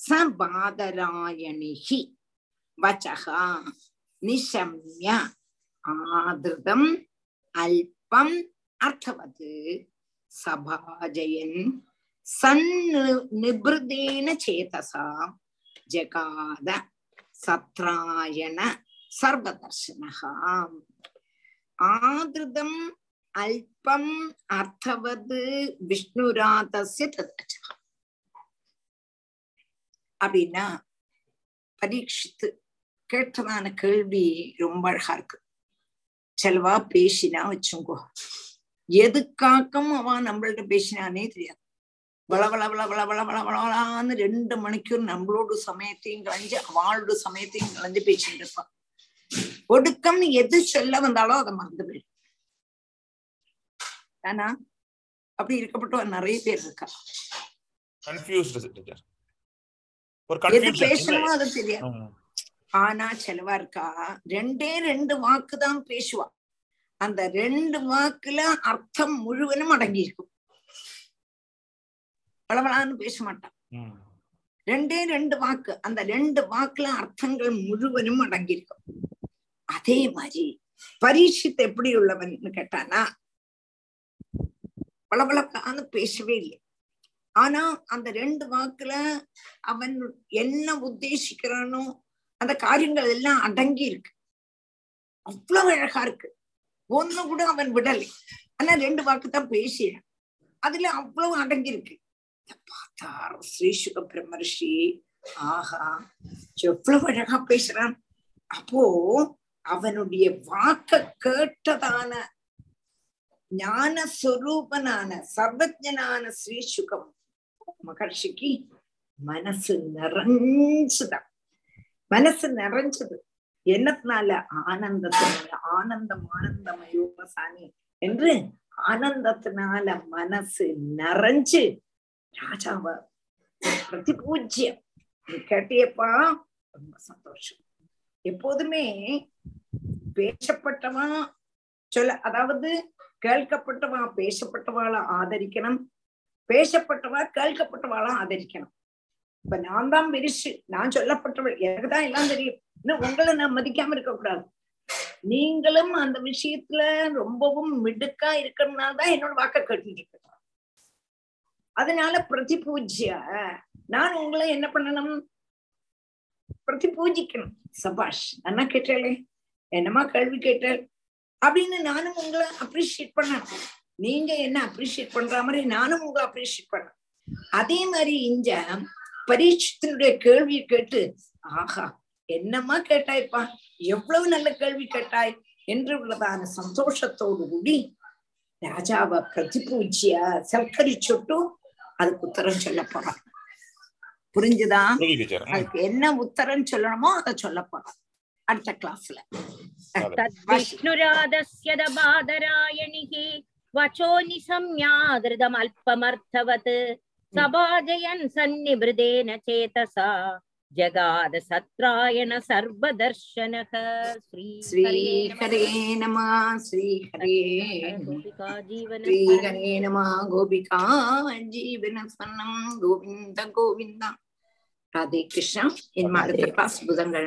स बादरायणिः वचः निशम्य आदृतम् अल्पम् अर्थवत् சபாஜயன் சன் நிபிருதேன சேதசா ஜகாத சத்ராயண சர்வதர்ஷனகா ஆதிருதம் அல்பம் அர்த்தவது விஷ்ணுராதஸ்ய ததாச்சா அப்படின்னா பரீட்சித்து கேட்டதான கேள்வி ரொம்ப அழகா இருக்கு. செலவா பேசினா வச்சுங்கோ. எதுக்காக்கம் அவன் நம்மள்ட்ட பேசினானே தெரியாது. வள வள வள வள வள வள வளவளான்னு ரெண்டு மணிக்கூர் நம்மளோட சமயத்தையும் களைஞ்சு அவளோட சமயத்தையும் களைஞ்சு பேசிட்டு இருப்பான். ஒடுக்கம் எது சொல்ல வந்தாலும் அதை மறந்து போயிடும் ஆனா அப்படி இருக்கப்பட்டவன் நிறைய பேர் இருக்கா. எது பேசணுமோ அது தெரியாது. ஆனா செலவா இருக்கா. ரெண்டே ரெண்டு வாக்கு தான் பேசுவா. அந்த ரெண்டு வாக்குல அர்த்தம் முழுவதும் அடங்கி இருக்கும் பளபளான்னு பேச மாட்டான். ரெண்டே ரெண்டு வாக்கு அந்த ரெண்டு வாக்குல அர்த்தங்கள் முழுவதும் அடங்கி இருக்கும் அதே மாதிரி பரீட்சித் எப்படி உள்ளவன்னு கேட்டானா பளபளப்பான்னு பேசவே இல்லை. ஆனா அந்த ரெண்டு வாக்குல அவன் என்ன உத்தேசிக்கிறானோ அந்த காரியங்கள் எல்லாம் அடங்கி இருக்கு அவ்வளவு அழகா இருக்கு. ஒண்ணு கூட அவன் விடலை. ஆனா ரெண்டு வாக்கு தான் பேசினான் அதுல அவ்வளவு அடங்கியிருக்கு. இத பார்த்தார் ஸ்ரீசுக பிரம்மர்ஷி? ஆஹா எவ்வளவு அழகா பேசுறான் அப்போ அவனுடைய வாக்க கேட்டதான ஞான சொரூபனான சர்வஜனான ஸ்ரீசுகம் மகர்ஷிக்கு மனசு நிறைஞ்சுதான். மனசு நிறைஞ்சது. என்னத்தினால ஆனந்தத்தினால ஆனந்தம் ஆனந்தமயோபசானி என்று ஆனந்தத்தினால மனசு நிறைஞ்சு ராஜாவ பிரதிபூஜ்யம். கேட்டியப்பா ரொம்ப சந்தோஷம். எப்போதுமே பேசப்பட்டவன் சொல்ல அதாவது கேட்கப்பட்டவா பேசப்பட்டவாளை ஆதரிக்கணும். பேசப்பட்டவா கேட்கப்பட்டவாளை ஆதரிக்கணும். இப்ப நான் தான் பெருசு. நான் சொல்லப்பட்டவள். எனக்கு தான் எல்லாம் தெரியும். இன்னும் உங்களை நான் மதிக்காம இருக்க கூடாது நீங்களும் அந்த விஷயத்துல ரொம்பவும் மிடுக்கா இருக்கணும்னால தான் என்னோட வாக்க கேட்டுட்டு இருக்கேன். அதனால பிரதிபூஜ்ய நான் உங்களை என்ன பண்ணணும்? பிரதிபூஜிக்கணும் சபாஷ் அண்ணா கேட்டாலே என்னமா கேள்வி கேட்டால் அப்படின்னு நானும் உங்களை அப்ரிஷியேட் பண்ணேன். நீங்க என்ன அப்ரிஷியேட் பண்ற மாதிரி நானும் உங்களை அப்ரிஷியேட் பண்ண அதே மாதிரி இங்க பரீட்சத்தினுடைய கேள்வியை கேட்டு ஆஹா என்னம்மா கேட்டாய்ப்பா? எவ்வளவு நல்ல கேள்வி கேட்டாய்? என்று உள்ளதான சந்தோஷத்தோடு கூடி ராஜாவை பிரதிபூஜிய சல்கரிச்சுட்டு அதுக்கு உத்தரம் சொல்ல புரிஞ்சுதா? அதுக்கு என்ன உத்தரம் சொல்லணுமோ அதை சொல்ல அடுத்த கிளாஸ்ல விஷ்ணுராதஸ்யதபாதராயணிகி வச்சோ நிசம்யா திருதம் அல்பமர்த்தவத். सभाजयन् सन्निभृतेन चेतसा जगाद सत्रायण सर्वदर्शनः श्रीहरे नमः श्रीहरे गोपिका जीवन श्रीहरे नमः गोपिका जीवन गोविन्द गोविन्द ராதே கிருஷ்ணா என் அடுத்த கிளாஸ் புதன்கிழமை